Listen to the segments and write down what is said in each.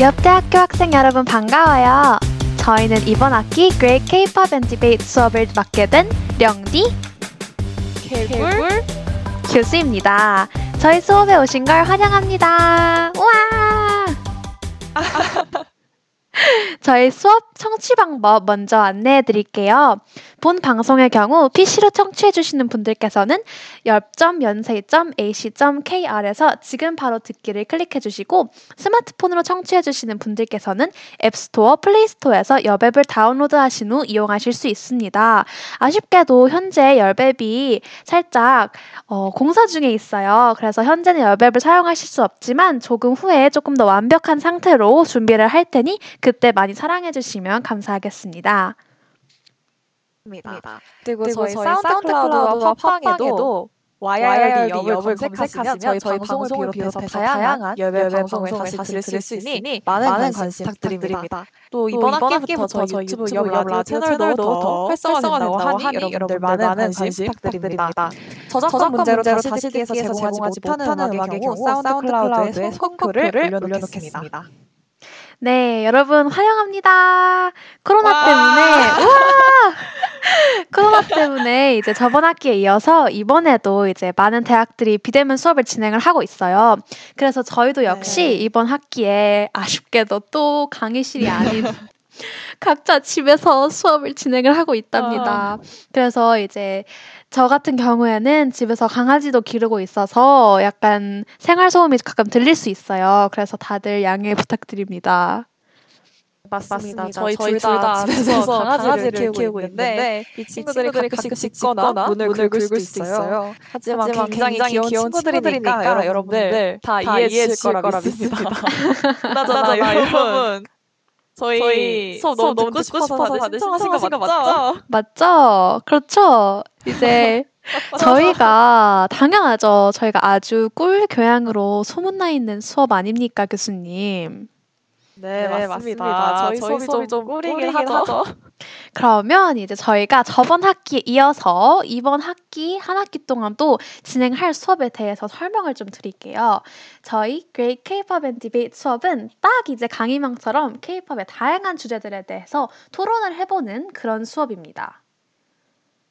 옆대 학교 학생 여러분 반가워요. 저희는 이번 학기 Great K-pop and Debate 수업을 맡게 된 령디 개굴 교수입니다. 저희 수업에 오신 걸 환영합니다. 우와! 저희 수업 청취 방법 먼저 안내해 드릴게요. 본 방송의 경우 PC로 청취해 주시는 분들께서는 열.연세.ac.kr에서 지금 바로 듣기를 클릭해 주시고 스마트폰으로 청취해 주시는 분들께서는 앱스토어, 플레이스토어에서 여앱을 다운로드 하신 후 이용하실 수 있습니다. 아쉽게도 현재 열앱이 살짝 어, 공사 중에 있어요. 그래서 현재는 여앱을 사용하실 수 없지만 조금 후에 조금 더 완벽한 상태로 준비를 할 테니 그때 많이 사랑해 주시면 감사하겠습니다. 입니다. 그리고, 그리고 저희 저희 사운드 사운드클라우드와 YRD 엽을 엽을 검색하시면 저희 방송을 비롯해서 다양한 여배 여배 방송을 다시 들을 수 있으니 많은 관심 부탁드립니다. 또 이번 학기부터 저희 유튜브 엽 라디오 채널도 더 활성화된다고 하니 여러분들 많은 관심 부탁드립니다. 저작권 문제로 다시 듣기에서 제공하지 못하는 음악의 경우 사운드클라우드에 콩쿠르를 올려놓겠습니다. 네, 여러분 환영합니다. 코로나 와! 때문에 우와! 코로나 때문에 이제 저번 학기에 이어서 이번에도 이제 많은 대학들이 비대면 수업을 진행을 하고 있어요. 그래서 저희도 역시 네. 이번 학기에 아쉽게도 또 강의실이 아닌 각자 집에서 수업을 진행을 하고 있답니다. 그래서 이제 저 같은 경우에는 집에서 강아지도 기르고 있어서 약간 생활 소음이 가끔 들릴 수 있어요. 그래서 다들 양해 부탁드립니다. 맞습니다. 맞습니다. 저희 저희 둘다 둘다 집에서 강아지를 강아지를 키우고 키우고 있는데 이 친구들이 친구들이 가끔씩 가끔씩 짖거나 문을 문을 긁을 수도 있어요. 하지만 하지만 굉장히 굉장히 귀여운 친구들이니까 친구들이니까 여러분들 다 이해해 주실 거라 믿습니다. 그나저나 여러분 저희, 저희 수업 너무 듣고 싶어서 다들 신청하신 거 맞죠? 맞죠? 그렇죠. 이제 저희가 당연하죠. 저희가 아주 꿀 교양으로 소문나 있는 수업 아닙니까, 교수님? 네, 네, 맞습니다. 맞습니다. 저희, 저희 수업이 좀 꿀이긴 꿀이긴 하죠. 그러면 이제 저희가 저번 학기에 이어서 이번 학기 한 학기 동안 또 진행할 수업에 대해서 설명을 좀 드릴게요. 저희 Great K-pop and Debate 수업은 딱 이제 강의명처럼 K-pop의 다양한 주제들에 대해서 토론을 해보는 그런 수업입니다.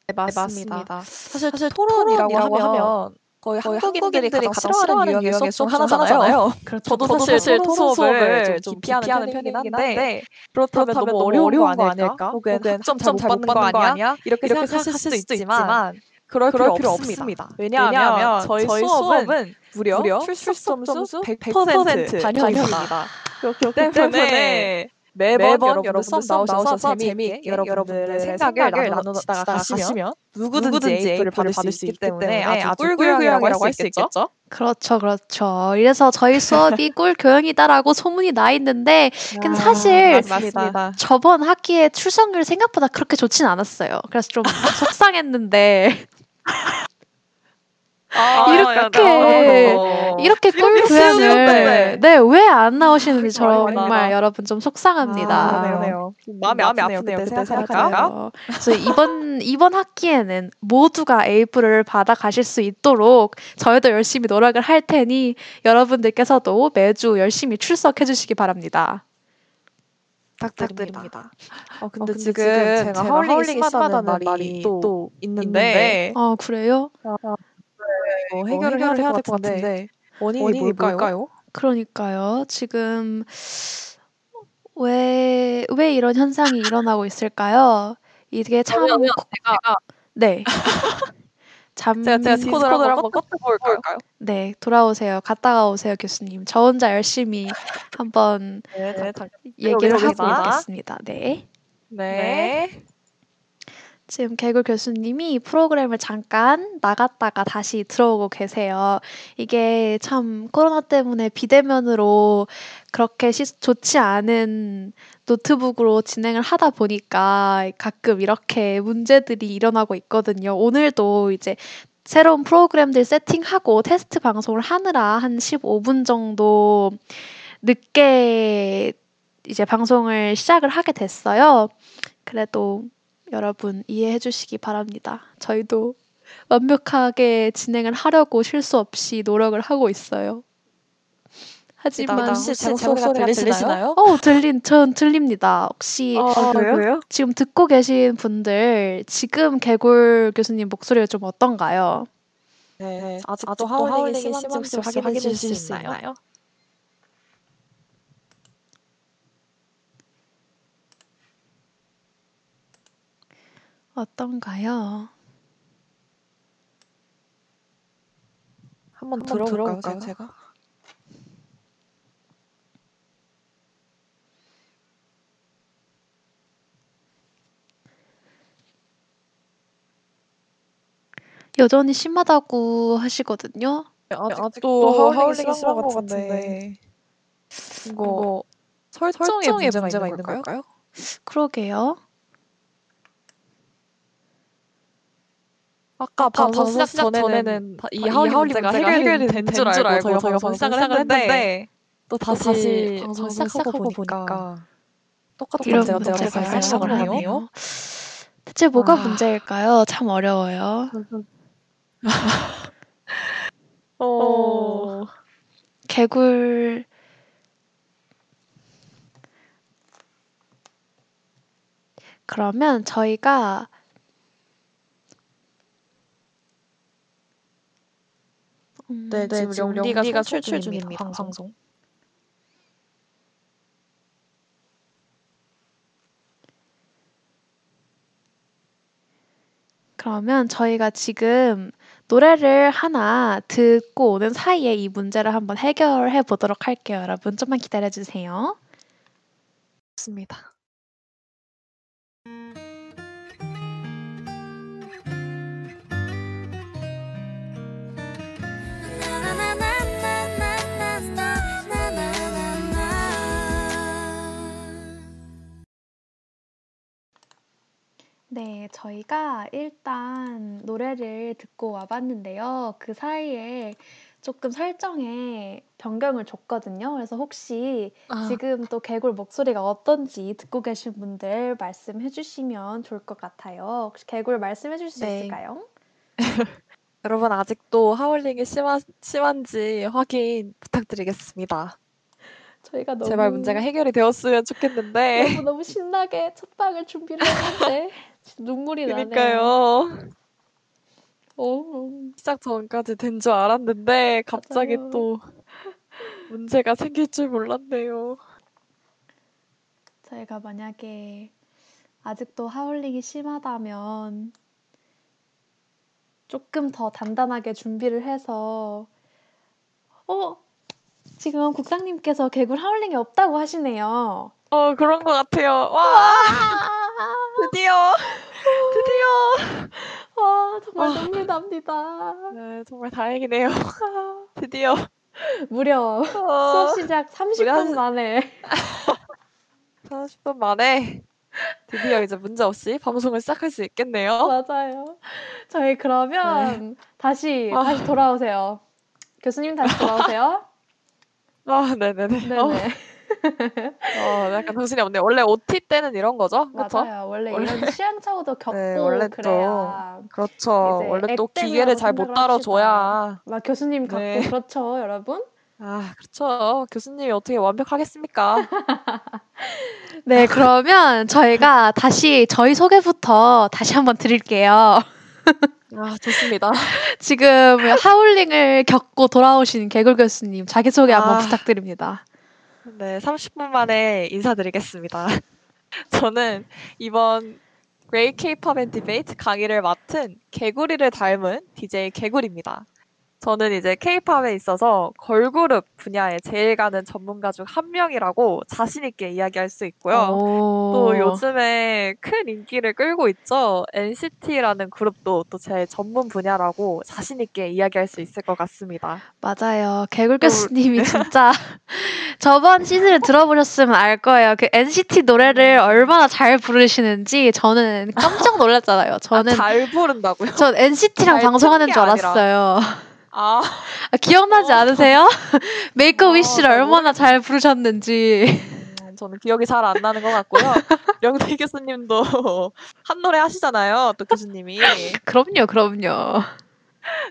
네, 맞습니다. 사실, 사실 토론이라고 토론이라고 하면 거의 거의 한국인들이 한국인들이 가장 가장 싫어하는 유형의 수업 수업 중중 하나잖아요. 하나잖아요. 그렇죠. 저도 저도 사실 토론 수업을 좀좀 기피하는 편이긴 한데 그렇다면 그렇다면 너무 어려운 거 아닐까? 혹은 혹은 학점 못 잘못 받는 거 아니야? 이렇게 이렇게 생각하실 수도 있지만 그럴, 그럴 필요, 없습니다. 없습니다. 왜냐하면 저희, 저희 수업은 무려, 무려 출석 점수 점수 100% 100% 반영입니다. 그렇기 때문에 매번, 매번 여러분들 수업 나오셔서 재미있게 재미있게 여러분들의 생각을 나누다가 가시면 누구든지 누구든지 A표를 A표를 받을 수 있기 때문에 아주 꿀교양이라고 할 수 있겠죠? 그렇죠, 그렇죠. 이래서 저희 수업이 꿀 교양이다라고 소문이 나 있는데, 근데 사실 맞습니다. 저번 학기에 출석률 생각보다 그렇게 좋진 않았어요. 그래서 좀 속상했는데 아, 이렇게 어, 이렇게 꿀 이렇게 교양을 쉬운데. 네왜 안 나오시는지 정말. 여러분 좀 속상합니다. 아. 마음이, 마음이 아프네요. 그때 그때 생각하니까. 그래서 이번 이번 학기에는 모두가 A뿔을 받아 가실 수 있도록 저희도 열심히 노력을 할 테니 여러분들께서도 매주 열심히 출석해 주시기 바랍니다. 부탁드립니다. 어, 근데, 근데 지금, 지금 제가 제가 하울링이 심하다는 심하다는 말이 말이 또또 있는데 아 그래요? 어, 해결을 해야 될것 같은데 원인이, 원인이 뭘까요? 뭘까요? 그러니까요. 지금 왜, 왜 이런 현상이 일어나고 있을까요? 이게 참, 그러면 고- 제가 네. 잠, 제가 제가 디스코드를 한번 꺼볼까요? 네, 돌아오세요. 갔다가 오세요, 교수님. 저 혼자 열심히 한번 네, 네, 다- 얘기를 하고. 있겠습니다. 네. 네. 지금 개굴 교수님이 프로그램을 잠깐 나갔다가 다시 들어오고 계세요. 이게 참 코로나 때문에 비대면으로 그렇게 시- 좋지 않은 노트북으로 진행을 하다 보니까 가끔 이렇게 문제들이 일어나고 있거든요. 오늘도 이제 새로운 프로그램들 세팅하고 테스트 방송을 하느라 한 15분 정도 늦게 이제 방송을 시작을 하게 됐어요. 그래도 여러분 이해해 주시기 바랍니다. 저희도 완벽하게 진행을 하려고 실수 없이 노력을 하고 있어요. 하지만 혹시 제 목소리가 들리시나요? 어 들린 전 들립니다. 혹시 어, 아, 그래요? 지금 듣고 계신 분들 지금 개굴 교수님 목소리가 좀 어떤가 요? 네, 아직도, 아직도 하울링이 심한지 혹시 확인해 주실 수 있나요? 어떤가요? 한번 들어볼까요, 제가? 여전히 심하다고 하시거든요. 네, 아직도 하울링이 심한 것 같은데 이거 설정에 문제가, 문제가 있는 걸까요? 그러게요. 아까, 방송 시작, 시작 전에는 이 하울링 문제가 해결된 줄 알고 저희가 방송 시작을 했는데 또 다시, 다시 방송 시작하고 보니까 똑같은 문제가 발생을 하네요. 대체 뭐가 아... 문제일까요? 참 어려워요. 어... 개굴 그러면 저희가 음, 네, 네, 지금 영디가 출출 중입니다. 방송. 방송. 그러면 저희가 지금 노래를 하나 듣고 오는 사이에 이 문제를 한번 해결해 보도록 할게요. 여러분 좀만 기다려 주세요. 좋습니다. 네, 저희가 일단 노래를 듣고 와 봤는데요. 그 사이에 조금 설정에 변경을 줬거든요. 그래서 혹시 아. 지금 또 개굴 목소리가 어떤지 듣고 계신 분들 말씀해 주시면 좋을 것 같아요. 혹시 개굴 말씀해 주실 수 네. 있을까요? 여러분 아직도 하울링이 심하, 심한지 확인 부탁드리겠습니다. 저희가 너무 제발 문제가 해결이 되었으면 좋겠는데 너무 너무 신나게 첫 방을 준비를 했는데 눈물이 그러니까요. 나네요. 어. 시작 전까지 된 줄 알았는데 갑자기 맞아요. 또 문제가 생길 줄 몰랐네요. 저희가 만약에 아직도 하울링이 심하다면 조금 더 단단하게 준비를 해서 어 지금 국장님께서 개굴 하울링이 없다고 하시네요. 어 그런 것 같아요. 와 드디어 드디어 와 정말 눈물납니다. 네 정말 다행이네요. 드디어 무려 어... 수업 시작 30분 만에 30분 만에 드디어 이제 문제 없이 방송을 시작할 수 있겠네요. 맞아요. 저희 그러면 네. 다시 아... 다시 돌아오세요. 교수님 다시 돌아오세요. 아, 네네네. 네네. 어. 어, 약간 정신이 없네. 원래 OT 때는 이런 거죠? 그쵸? 맞아요. 원래, 원래... 이런 시행착오도 겪고 네, 원래 그래야. 그렇죠. 원래 또 기계를 잘못 다뤄줘야. 막 교수님 같고 네. 그렇죠, 여러분? 아, 그렇죠. 교수님이 어떻게 완벽하겠습니까? 네, 그러면 저희가 다시 저희 소개부터 다시 한번 드릴게요. 아, 좋습니다. 지금 howling을 겪고 돌아오신 개굴 교수님 자기소개 한번 아. 부탁드립니다. 네, 30분 만에 인사드리겠습니다. 저는 이번 Great K-pop and Debate 강의를 맡은 개구리를 닮은 DJ 개구리입니다. 저는 이제 케이팝에 있어서 걸그룹 분야에 제일 가는 전문가 중 한 명이라고 자신 있게 이야기할 수 있고요. 또 요즘에 큰 인기를 끌고 있죠. NCT라는 그룹도 또 제 전문 분야라고 자신 있게 이야기할 수 있을 것 같습니다. 맞아요. 개굴 교수님이 진짜 저번 시즌을 들어보셨으면 알 거예요. 그 NCT 노래를 음. 얼마나 잘 부르시는지 저는 깜짝 놀랐잖아요. 저는 아, 잘 부른다고요? 전 NCT랑 방송하는 줄 알았어요. 아. 아 기억나지 어. 않으세요? 메이크 어, 위시를 얼마나 잘 부르셨는지. 음, 저는 기억이 잘 안 나는 것 같고요. 명태 교수님도 한 노래 하시잖아요. 또 교수님이. 그럼요, 그럼요.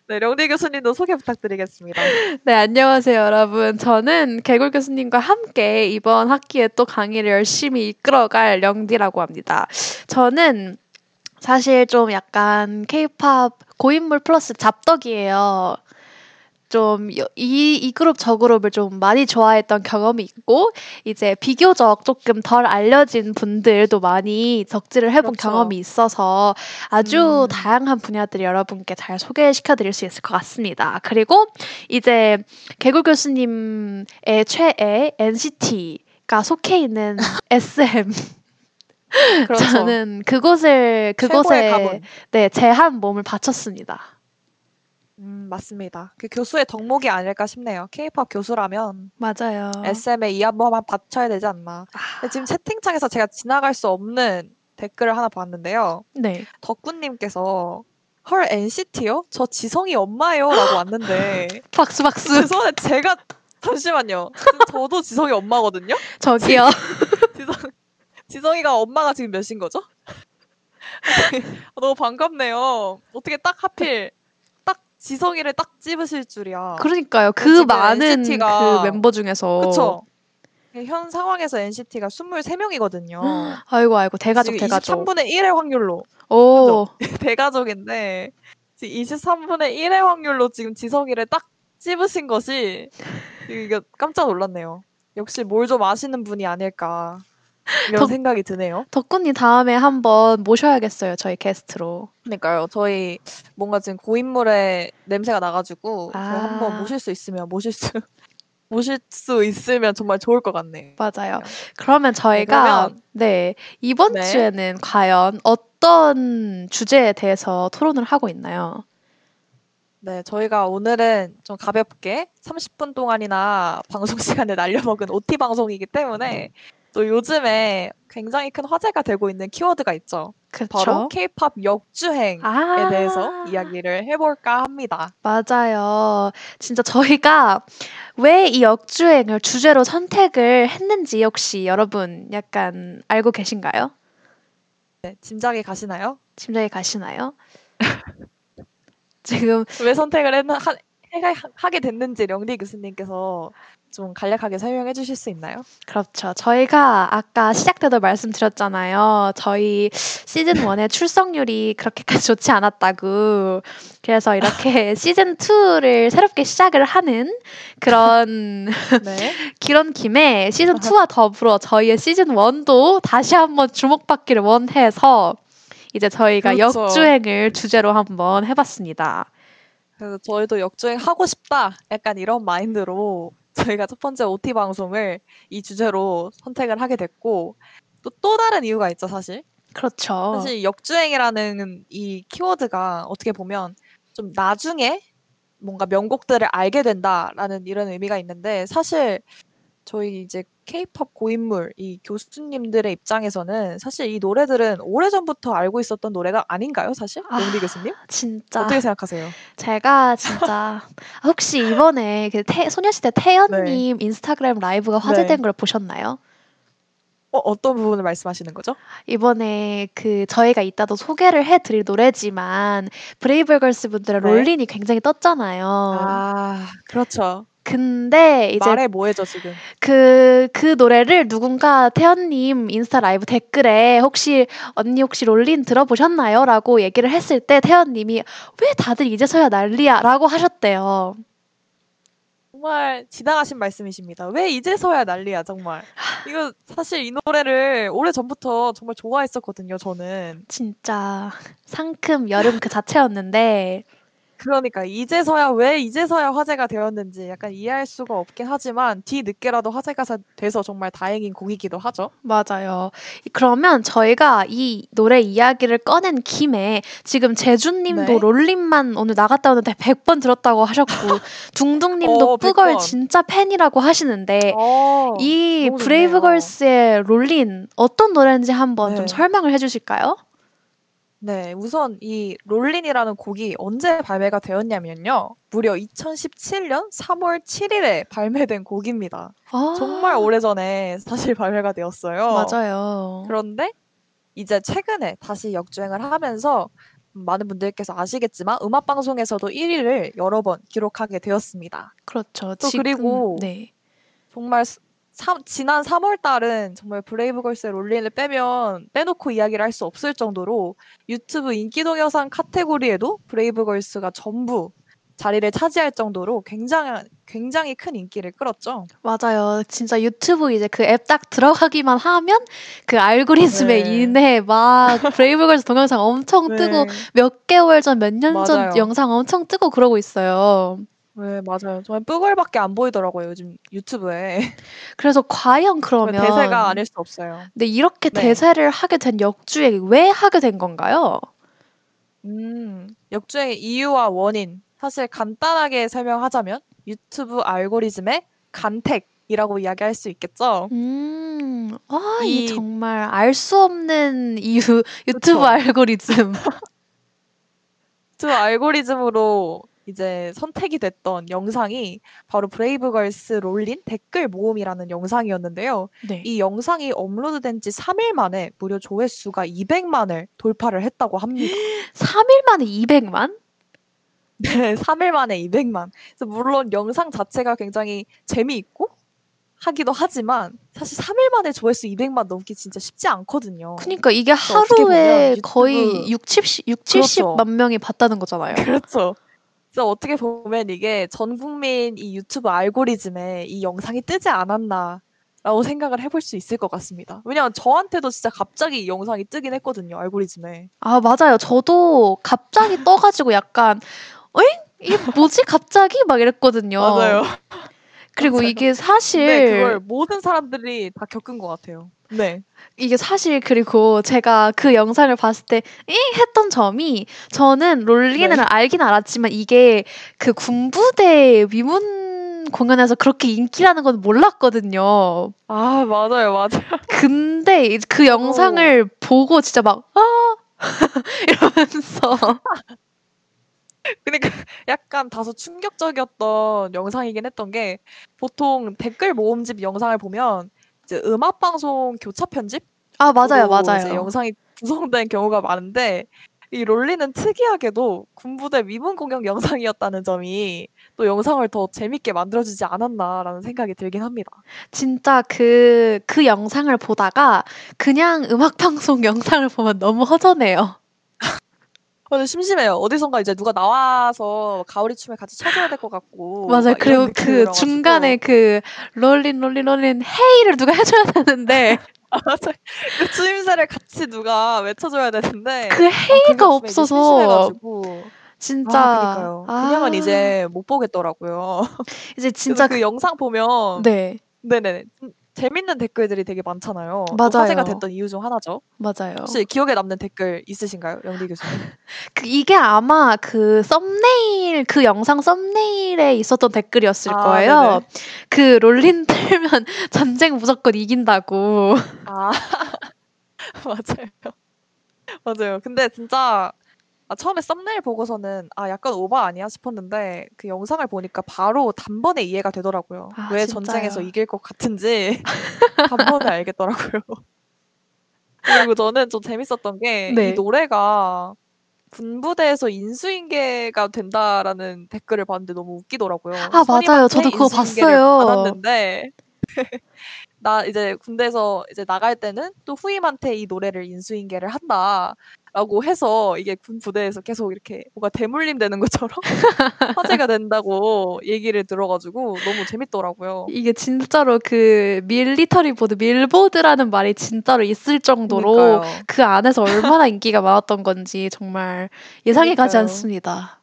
네, 령디 교수님도 소개 부탁드리겠습니다. 네, 안녕하세요, 여러분. 저는 개굴 교수님과 함께 이번 학기에 또 강의를 열심히 이끌어갈 령디라고 합니다. 저는 사실 좀 약간 케이팝 고인물 플러스 잡덕이에요. 좀 이 이 그룹 저 그룹을 좀 많이 좋아했던 경험이 있고 이제 비교적 조금 덜 알려진 분들도 많이 덕질을 해본 그렇죠. 경험이 있어서 아주 음. 다양한 분야들 여러분께 잘 소개시켜 드릴 수 있을 것 같습니다. 그리고 이제 개굴 교수님의 최애 NCT가 속해 있는 SM 그렇죠. 저는 그곳을 그곳에. 네 제한 몸을 바쳤습니다. 음, 맞습니다. 그 교수의 덕목이 아닐까 싶네요. 케이팝 교수라면 맞아요. SM에 이 한 번만 바쳐야 되지 않나. 아, 지금 채팅창에서 제가 지나갈 수 없는 댓글을 하나 봤는데요. 네. 덕구님께서 헐 NCT요? 저 지성이 엄마예요 라고 왔는데 박수 박수. 죄송한데 제가 잠시만요. 저도 지성이 엄마거든요. 저기요. 지성 지성이가 엄마가 지금 몇인 거죠? 너무 반갑네요. 어떻게 딱 하필 딱 지성이를 딱 찝으실 줄이야. 그러니까요. 그 많은 NCT 가 그 멤버 중에서 그쵸? 현 상황에서 NCT가 23명이거든요. 아이고 아이고 대가족 대가족. 23분의 1의 확률로 오. 대가족인데 지금 23분의 1의 확률로 지금 지성이를 딱 찝으신 것이 이게 깜짝 놀랐네요. 역시 뭘 좀 아시는 분이 아닐까 이런 덕- 생각이 드네요. 덕분님 다음에 한번 모셔야겠어요. 저희 게스트로. 그러니까요. 저희 뭔가 지금 고인물의 냄새가 나가지고 저희 아. 한번 모실 수 있으면 모실 수 모실 수 있으면 정말 좋을 것 같네요. 맞아요. 그러면 저희가 그러면- 네 이번 네. 주에는 과연 어떤 주제에 대해서 토론을 하고 있나요? 네, 저희가 오늘은 좀 가볍게 30분 동안이나 방송 시간을 날려먹은 OT 방송이기 때문에 또 요즘에 굉장히 큰 화제가 되고 있는 키워드가 있죠. 바로 그렇죠. K-pop 역주행에 아 대해서 이야기를 해볼까 합니다. 맞아요. 진짜 저희가 왜 이 역주행을 주제로 선택을 했는지 혹시 여러분 약간 알고 계신가요? 네, 짐작이 가시나요? 짐작이 가시나요? 지금 왜 선택을 했나, 하, 해- 하게 됐는지 령디 교수님께서 좀 간략하게 설명해 주실 수 있나요? 그렇죠. 저희가 아까 시작 때도 말씀드렸잖아요. 저희 시즌 1의 출석률이 그렇게까지 좋지 않았다고. 그래서 이렇게 시즌 2를 새롭게 시작을 하는 그런 네. 그런 김에 시즌 2와 더불어 저희의 시즌 1도 다시 한번 주목받기를 원해서 이제 저희가 그렇죠. 역주행을 주제로 한번 해봤습니다. 그래서 저희도 역주행 하고 싶다. 약간 이런 마인드로 저희가 첫 번째 OT 방송을 이 주제로 선택을 하게 됐고 또 또 다른 이유가 있죠, 사실. 그렇죠. 사실 역주행이라는 이 키워드가 어떻게 보면 좀 나중에 뭔가 명곡들을 알게 된다라는 이런 의미가 있는데 사실 저희 이제 케이팝 고인물 이 교수님들의 입장에서는 사실 이 노래들은 오래전부터 알고 있었던 노래가 아닌가요, 사실? 아, 용디 교수님? 진짜 어떻게 생각하세요? 제가 진짜 혹시 이번에 그 태, 소녀시대 태연님 인스타그램 라이브가 화제된 네. 걸 보셨나요? 어, 어떤 부분을 말씀하시는 거죠? 이번에 그 저희가 이따도 소개를 해드릴 노래지만 브레이브걸스 분들의 네. Rollin'이 굉장히 떴잖아요. 아, 그렇죠. 근데 이제 말해 뭐해죠 지금. 그, 그 노래를 누군가 태연님 인스타 라이브 댓글에 혹시 언니 혹시 Rollin' 들어보셨나요? 라고 얘기를 했을 때 태연님이 왜 다들 이제서야 난리야? 라고 하셨대요. 정말 지나가신 말씀이십니다. 왜 이제서야 난리야, 정말. 이거 사실 이 노래를 오래 전부터 정말 좋아했었거든요, 저는. 진짜 상큼 여름 그 자체였는데 그러니까 이제서야 왜 이제서야 화제가 되었는지 약간 이해할 수가 없긴 하지만 뒤 늦게라도 화제가 사- 돼서 정말 다행인 곡이기도 하죠. 맞아요. 그러면 저희가 이 노래 이야기를 꺼낸 김에 지금 제주님도 네. 롤린만 오늘 나갔다 오는데 100번 들었다고 하셨고 둥둥님도 어, 뿌걸 100번. 진짜 팬이라고 하시는데 어, 이. 브레이브걸스의 롤린 어떤 노래인지 한번 좀 네. 설명을 해주실까요? 네, 우선 이 롤린이라는 곡이 언제 발매가 되었냐면요. 무려 2017년 3월 7일에 발매된 곡입니다. 아, 정말 오래전에 사실 발매가 되었어요. 맞아요. 그런데 이제 최근에 다시 역주행을 하면서 많은 분들께서 아시겠지만 음악 방송에서도 1위를 여러 번 기록하게 되었습니다. 그렇죠. 또 지금 그리고 네. 정말 스- 삼- 지난 3월 달은 정말 브레이브걸스의 Rollin'을 빼면 빼놓고 이야기를 할 수 없을 정도로 유튜브 인기 동영상 카테고리에도 브레이브걸스가 전부 자리를 차지할 정도로 굉장히 굉장히 큰 인기를 끌었죠. 맞아요. 진짜 유튜브 이제 그 앱 딱 들어가기만 하면 그 알고리즘에 네. 인해 막 브레이브걸스 동영상 엄청 뜨고 네, 몇 개월 전, 몇 년 전. 영상 엄청 뜨고 그러고 있어요. 네, 맞아요. 정말 뿌글밖에 안 보이더라고요, 요즘 유튜브에. 그래서 과연 그러면 대세가 아닐 수 없어요. 근데 이렇게 네. 대세를 하게 된 역주에 왜 하게 된 건가요? 음, 역주행의 이유와 원인. 사실 간단하게 설명하자면 유튜브 알고리즘의 간택이라고 이야기할 수 있겠죠. 음, 아, 이 이- 정말 알 수 없는 이유 유튜브 그쵸. 알고리즘. 유튜브 알고리즘으로 이제 선택이 됐던 영상이 바로 브레이브걸스 롤린 댓글 모음이라는 영상이었는데요. 네. 이 영상이 업로드된 지 3일 만에 무려 조회수가 200만을 돌파를 했다고 합니다. 3일 만에 200만? 네, 3일 만에 200만. 그래서 물론 영상 자체가 굉장히 재미있고 하기도 하지만 사실 3일 만에 조회수 200만 넘기 진짜 쉽지 않거든요. 그러니까 이게 하루에 유튜브- 거의 6, 70, 6, 그렇죠. 70만 명이 봤다는 거잖아요. 그렇죠. 그래서 어떻게 보면 이게 전 국민 이 유튜브 알고리즘에 이 영상이 뜨지 않았나 라고 생각을 해볼 수 있을 것 같습니다. 왜냐면 저한테도 진짜 갑자기 이 영상이 뜨긴 했거든요, 알고리즘에. 아, 맞아요. 저도 갑자기 떠가지고 약간, 어잉? 이게 뭐지? 갑자기? 막 이랬거든요. 맞아요. 그리고 맞아요. 이게 사실, 근데 그걸 모든 사람들이 다 겪은 것 같아요. 네. 이게 사실 그리고 제가 그 영상을 봤을 때, 잉? 했던 점이, 저는 롤린을 네. 알긴 알았지만, 이게 그 군부대 위문 공연에서 그렇게 인기라는 건 몰랐거든요. 아, 맞아요, 맞아요. 근데 그 영상을 보고 진짜 막, 아! 이러면서. 그러니까 약간 다소 충격적이었던 영상이긴 했던 게 보통 댓글 모음집 영상을 보면 이제 음악 방송 교차 편집 아, 맞아요, 맞아요. 영상이 구성된 경우가 많은데 이 롤리는 특이하게도 군부대 위문 공연 영상이었다는 점이 또 영상을 더 재밌게 만들어주지 않았나라는 생각이 들긴 합니다. 진짜 그, 그 영상을 보다가 그냥 음악방송 영상을 보면 너무 허전해요. 근데 심심해요. 어디선가 이제 누가 나와서 가오리 춤을 같이 춰줘야 될 것 같고 맞아요. 그리고 그. 중간에 그 롤린, 롤린, 롤린, 헤이를 누가 해줘야 되는데 아, 맞아요. 그 추임새를 같이 누가 외쳐줘야 되는데 그 아, 헤이가 그게 없어서 진짜. 아, 그니까요. 그냥은 아, 이제 못 보겠더라고요. 이제 진짜 그 영상 보면 네, 네네 음, 재밌는 댓글들이 되게 많잖아요. 또 맞아요. 화제가 됐던 이유 중 하나죠. 맞아요. 혹시 기억에 남는 댓글 있으신가요, 영디 교수님? 그 이게 아마 그 썸네일 그 영상 썸네일에 있었던 댓글이었을 아, 거예요. 네네. 그 롤린 틀면 전쟁 무조건 이긴다고. 아 맞아요, 맞아요. 근데 진짜 아, 처음에 썸네일 보고서는 아 약간 오바 아니야 싶었는데 그 영상을 보니까 바로 단번에 이해가 되더라고요. 아, 왜 진짜요. 전쟁에서 이길 것 같은지 단번에 알겠더라고요. 그리고 저는 좀 재밌었던 게이 네. 노래가 군부대에서 인수인계가 된다라는 댓글을 봤는데 너무 웃기더라고요. 아, 맞아요. 저도 그거 봤어요. 받았는데 나 이제 군대에서 이제 나갈 때는 또 후임한테 이 노래를 인수인계를 한다라고 해서 이게 군 부대에서 계속 이렇게 뭔가 대물림 되는 것처럼 화제가 된다고 얘기를 들어가지고 너무 재밌더라고요. 이게 진짜로 그 밀리터리 보드, 밀보드라는 말이 진짜로 있을 정도로 그러니까요. 그 안에서 얼마나 인기가 많았던 건지 정말 예상이 가지 그러니까요. 않습니다.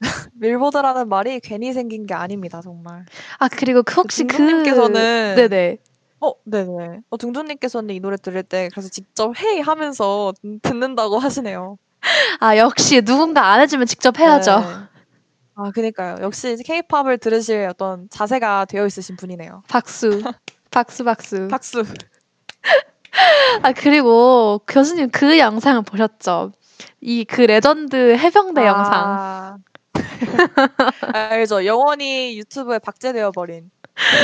밀보드라는 말이 괜히 생긴 게 아닙니다, 정말. 아, 그리고 그 혹시 그, 둥둥님께서는 네네. 어, 네네. 어, 둥둥님께서는 이 노래 들을 때 그래서 직접 hey 하면서 듣는다고 하시네요. 아, 역시 누군가 안 해주면 직접 해야죠. 네. 아, 그니까요. 역시 케이팝을 들으실 어떤 자세가 되어 있으신 분이네요. 박수. 박수, 박수. 박수. 아, 그리고 교수님 그 영상을 보셨죠? 이 그 레전드 해병대 영상. 아. 알죠. 영원히 유튜브에 박제되어 버린.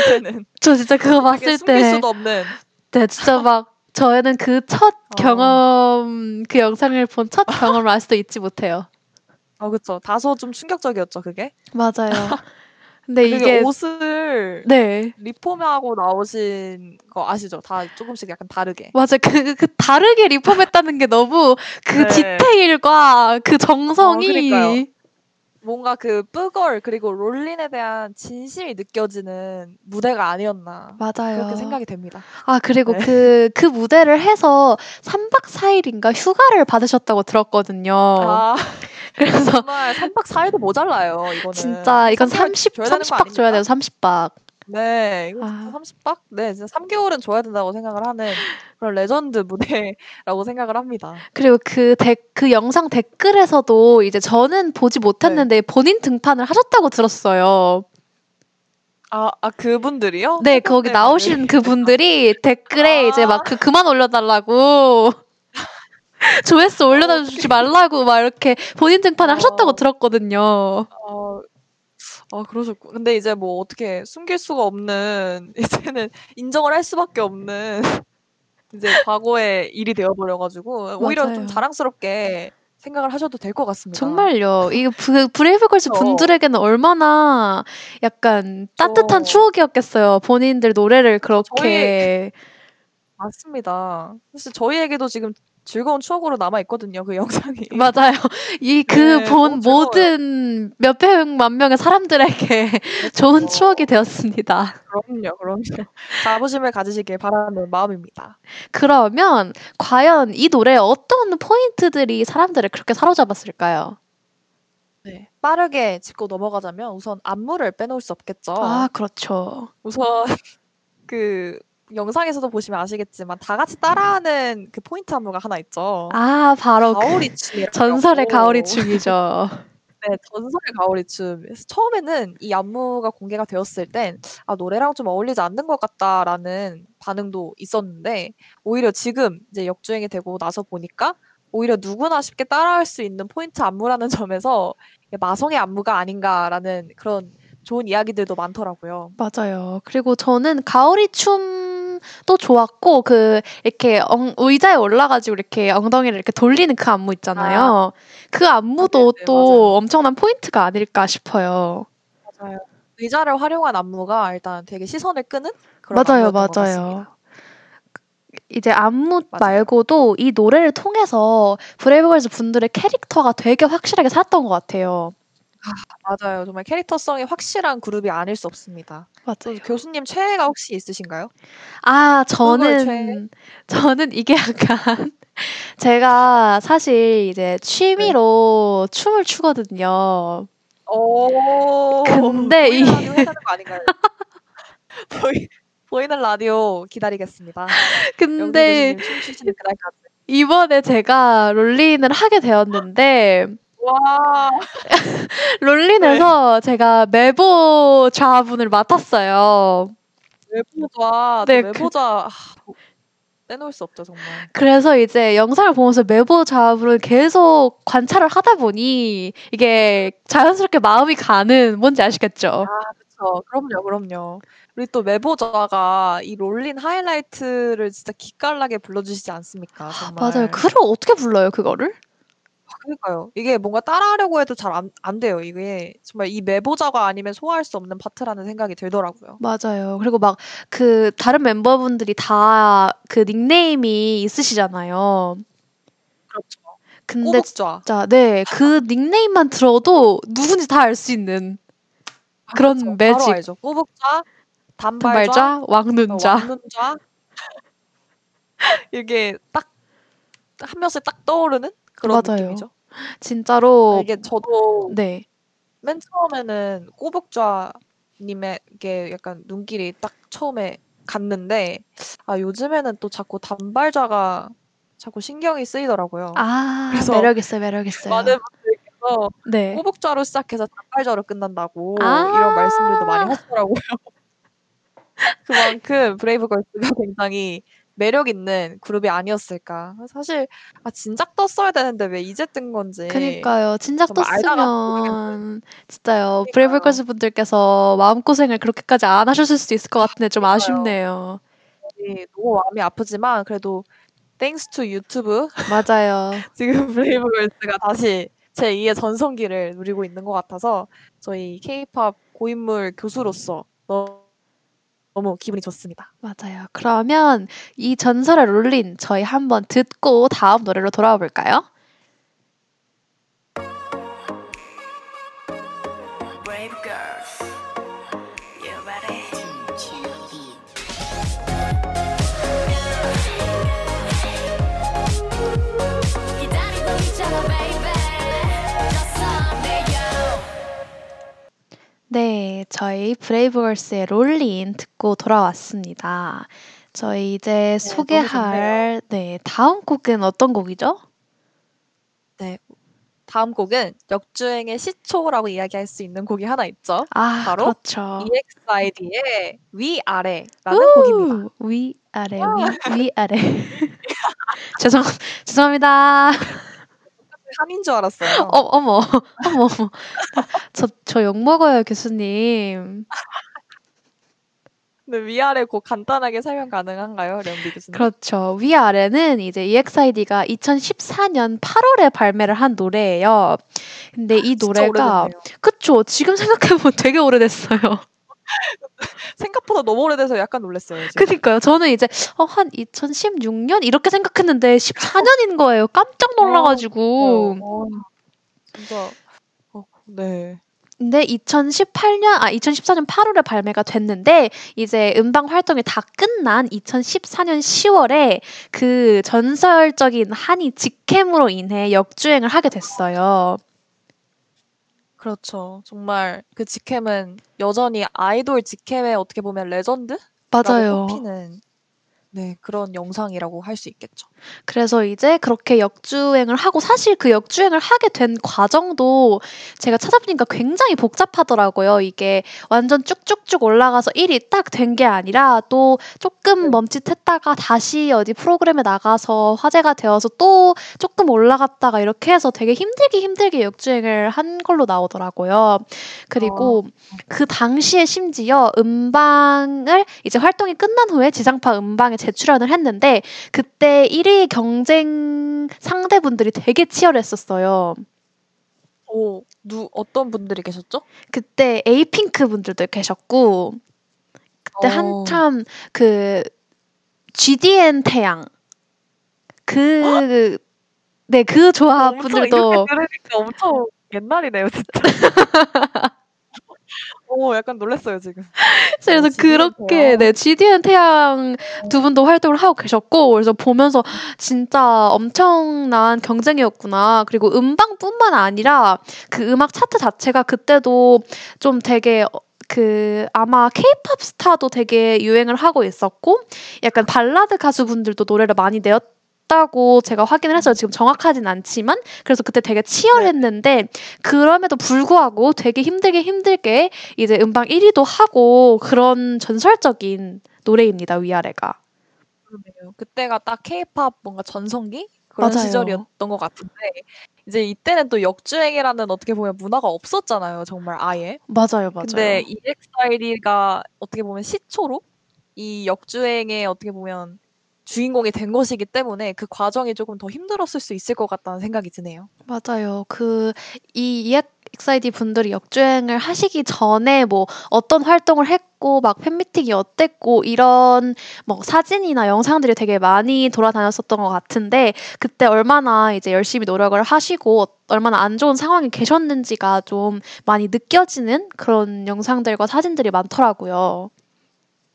이제는 저 진짜 그거 봤을 숨길 때, 수도 없는. 네, 진짜 막 저희는 그첫 어. 경험, 그 영상을 본 첫 경험을 아직도 잊지 못해요. 어, 그쵸. 다소 좀 충격적이었죠, 그게. 맞아요. 근데 이게 옷을 네. 리폼하고 나오신 거 아시죠? 다 조금씩 약간 다르게. 맞아. 그, 그 다르게 리폼했다는 게 너무 그 네. 디테일과 그 정성이 그러니까요. 뭔가 그 뿌걸 그리고 롤린에 대한 진심이 느껴지는 무대가 아니었나. 맞아요. 그렇게 생각이 됩니다. 아, 그리고 네. 그, 그 무대를 해서 3박 4일인가 휴가를 받으셨다고 들었거든요. 아, 그래서 정말 3박 4일도 모자라요, 이거는. 진짜 이건 3개월 30, 줘야 되는 거 30박 줘야 돼요, 아닙니까? 30박. 네, 이거 아. 30 박? 네, 진짜 3 개월은 줘야 된다고 생각을 하는 그런 레전드 무대라고 생각을 합니다. 그리고 그 댓, 그 영상 댓글에서도 이제 저는 보지 못했는데 본인 등판을 하셨다고 들었어요. 아, 아 그분들이요? 네, 거기 나오신 그분들이 댓글에 아. 이제 막그 그만 올려달라고 조회수 올려주지 말라고 막 이렇게 본인 등판을 어. 하셨다고 들었거든요. 어, 아, 그러셨고. 근데 이제 뭐 어떻게 숨길 수가 없는, 이제는 인정을 할 수밖에 없는, 이제 과거의 일이 되어버려가지고, 오히려 맞아요. 좀 자랑스럽게 생각을 하셔도 될 것 같습니다. 정말요. 이 브, 브레이브걸스. 분들에게는 얼마나 약간 따뜻한 그쵸. 추억이었겠어요. 본인들 노래를 그렇게 맞습니다. 사실 저희에게도 지금 즐거운 추억으로 남아 있거든요, 그 영상이. 맞아요. 이그 네, 본 즐거워요. 모든 몇 백만 명의 사람들에게 좋은 추억이 되었습니다. 그럼요, 그럼요. 자부심을 가지시길 바라는 마음입니다. 그러면 과연 이 노래에 어떤 포인트들이 사람들을 그렇게 사로잡았을까요? 네. 빠르게 짚고 넘어가자면 우선 안무를 빼놓을 수 없겠죠. 아, 그렇죠. 우선 그 영상에서도 보시면 아시겠지만 다 같이 따라하는 그 포인트 안무가 하나 있죠. 아, 바로 그 가오리 춤이라고. 전설의 가오리 춤이죠. 네, 전설의 가오리 춤. 처음에는 이 안무가 공개가 되었을 땐 아, 노래랑 좀 어울리지 않는 것 같다라는 반응도 있었는데 오히려 지금 이제 역주행이 되고 나서 보니까 오히려 누구나 쉽게 따라할 수 있는 포인트 안무라는 점에서 마성의 안무가 아닌가라는 그런 좋은 이야기들도 많더라고요. 맞아요. 그리고 저는 가오리 춤 도 좋았고 그 이렇게 엉- 의자에 올라가지고 이렇게 엉덩이를 이렇게 돌리는 그 안무 있잖아요. 그 안무도 아, 네네, 또 맞아요. 엄청난 포인트가 아닐까 싶어요. 맞아요. 의자를 활용한 안무가 일단 되게 시선을 끄는 그런 맞아요, 맞아요. 이제 안무 맞아요. 말고도 이 노래를 통해서 브레이브걸스 분들의 캐릭터가 되게 확실하게 살았던 것 같아요. 맞아요. 정말 캐릭터성이 확실한 그룹이 아닐 수 없습니다. 또 맞아요. 교수님 최애가 혹시 있으신가요? 아, 저는, 저는 이게 약간, 제가 사실 이제 취미로 춤을 추거든요. 오. 근데 이-? 보이, 보이는 라디오 기다리겠습니다. 근데. 이번에 제가 롤린을 하게 되었는데, 와. 롤린에서 제가 메보 좌분을 맡았어요. 메보좌. 네, 네, 그-. 아, 빼놓을 수 없죠, 정말. 그래서 이제 영상을 보면서 메보좌분을 계속 관찰을 하다 보니 이게 자연스럽게 마음이 가는 뭔지 아시겠죠? 그렇죠. 그럼요, 그럼요. 우리 또 메보좌가 이 롤린 하이라이트를 진짜 기깔나게 불러주시지 않습니까? 정말. 맞아요. 그걸 어떻게 불러요, 그거를? 그러니까요. 이게 뭔가 따라하려고 해도 잘 안 안 돼요. 이게 정말 이 메보좌가 아니면 소화할 수 없는 파트라는 생각이 들더라고요. 맞아요. 그리고 막 그 다른 멤버분들이 다 그 닉네임이 있으시잖아요. 그렇죠. 근데 꼬북좌. 진짜 네, 그 닉네임만 들어도 누군지 다 알 수 있는 그런 그렇죠. 매직. 바로 알죠. 꼬북좌, 단발좌, 단발좌, 어, 왕눈좌. 왕눈좌. 이게 딱 한 명씩 딱 떠오르는 그런 맞아요. 느낌이죠. 진짜로 이게 저도 네. 맨 처음에는 꼬북좌님에게 약간 눈길이 딱 처음에 갔는데 아 요즘에는 또 자꾸 단발좌가 자꾸 신경이 쓰이더라고요. 아, 그래서 매력 있어요, 매력 있어요. 많은 분들께서 네. 꼬북좌로 시작해서 단발좌로 끝난다고 아. 이런 말씀들도 많이 하시더라고요. 그만큼 브레이브걸스가 굉장히 매력 있는 그룹이 아니었을까. 사실 아 진작 떴어야 되는데 왜 이제 뜬 건지. 그니까요. 진작 떴으면 진짜요. 브레이브걸스 분들께서 마음 고생을 그렇게까지 안 하셨을 수도 있을 것 같은데 좀. 아쉽네요. 너무 마음이 아프지만 그래도 thanks to 유튜브 맞아요. 지금 브레이브걸스가 다시 제 2의 전성기를 누리고 있는 것 같아서 저희 케이팝 고인물 교수로서 너무 기분이 좋습니다. 맞아요. 그러면 이 전설의 롤린 저희 한번 듣고 다음 노래로 돌아와 볼까요? 네, 저희 브레이브걸스의 롤린 듣고 돌아왔습니다. 저희 이제 네, 소개할 네, 다음 곡은 어떤 곡이죠? 네. 다음 곡은 역주행의 시초라고 이야기할 수 있는 곡이 하나 있죠. 아, 바로 그렇죠. EXID의 위아래라는 곡입니다. 위아래, 위, 위아래. 죄송, 죄송합니다. 한인 줄 알았어요. 어, 어머, 어머, 어머. 저, 저 욕먹어요, 교수님. 네, 위아래 곡 간단하게 설명 가능한가요, 련비 교수님? 그렇죠. 위아래는 이제 EXID가 2014년 8월에 발매를 한 노래예요. 근데 이 노래가 그쵸. 지금 생각해보면 되게 오래됐어요. 생각보다 너무 오래돼서 약간 놀랐어요. 지금. 그니까요. 저는 이제 어, 한 2016년 이렇게 생각했는데 14년인 거예요. 깜짝 놀라가지고. 어, 어, 진짜. 어, 네. 근데 2018년, 아, 2014년 8월에 발매가 됐는데, 이제 음방 활동이 다 끝난 2014년 10월에 그 전설적인 한이 직캠으로 인해 역주행을 하게 됐어요. 그렇죠. 정말 그 직캠은 여전히 아이돌 직캠의 어떻게 보면 레전드? 맞아요. 꼽히는 네, 그런 영상이라고 할 수 있겠죠. 그래서 이제 그렇게 역주행을 하고 사실 그 역주행을 하게 된 과정도 제가 찾아보니까 굉장히 복잡하더라고요. 이게 완전 쭉쭉쭉 올라가서 1위 딱 된 게 아니라 또 조금 네. 멈칫했다가 다시 어디 프로그램에 나가서 화제가 되어서 또 조금 올라갔다가 이렇게 해서 되게 힘들게 힘들게 역주행을 한 걸로 나오더라고요. 그리고 어. 그 당시에 심지어 음방을 이제 활동이 끝난 후에 지상파 음방에 재출연을 했는데 그때 1위 경쟁 상대분들이 되게 치열했었어요. 오, 누 어떤 분들이 계셨죠? 그때 에이핑크 분들도 계셨고 그때 어. 한참 그 GDN 태양 그 네, 그 조합 분들도 들으니까 엄청 옛날이네요, 진짜. 오, 약간 놀랐어요, 지금. 그래서 어, 그렇게, 네, GDN 태양 두 분도 활동을 하고 계셨고, 그래서 보면서 진짜 엄청난 경쟁이었구나. 그리고 음방뿐만 아니라 그 음악 차트 자체가 그때도 좀 되게 어, 그 아마 케이팝 스타도 되게 유행을 하고 있었고 약간 발라드 가수분들도 노래를 많이 내었 다고 제가 확인을 했어요. 지금 정확하진 않지만 그래서 그때 되게 치열했는데 그럼에도 불구하고 되게 힘들게 힘들게 이제 음방 1위도 하고 그런 전설적인 노래입니다. 위아래가. 그러네요. 그때가 딱 케이팝 뭔가 전성기 그런 맞아요. 시절이었던 것 같은데 이제 이때는 또 역주행이라는 어떻게 보면 문화가 없었잖아요. 정말 아예. 맞아요, 맞아요. 근데 EXID가 어떻게 보면 시초로 이 역주행에 어떻게 보면 주인공이 된 것이기 때문에 그 과정이 조금 더 힘들었을 수 있을 것 같다는 생각이 드네요. 맞아요. 그 이 EXID 분들이 역주행을 하시기 전에 뭐 어떤 활동을 했고 막 팬미팅이 어땠고 이런 뭐 사진이나 영상들이 되게 많이 돌아다녔었던 것 같은데 그때 얼마나 이제 열심히 노력을 하시고 얼마나 안 좋은 상황에 계셨는지가 좀 많이 느껴지는 그런 영상들과 사진들이 많더라고요.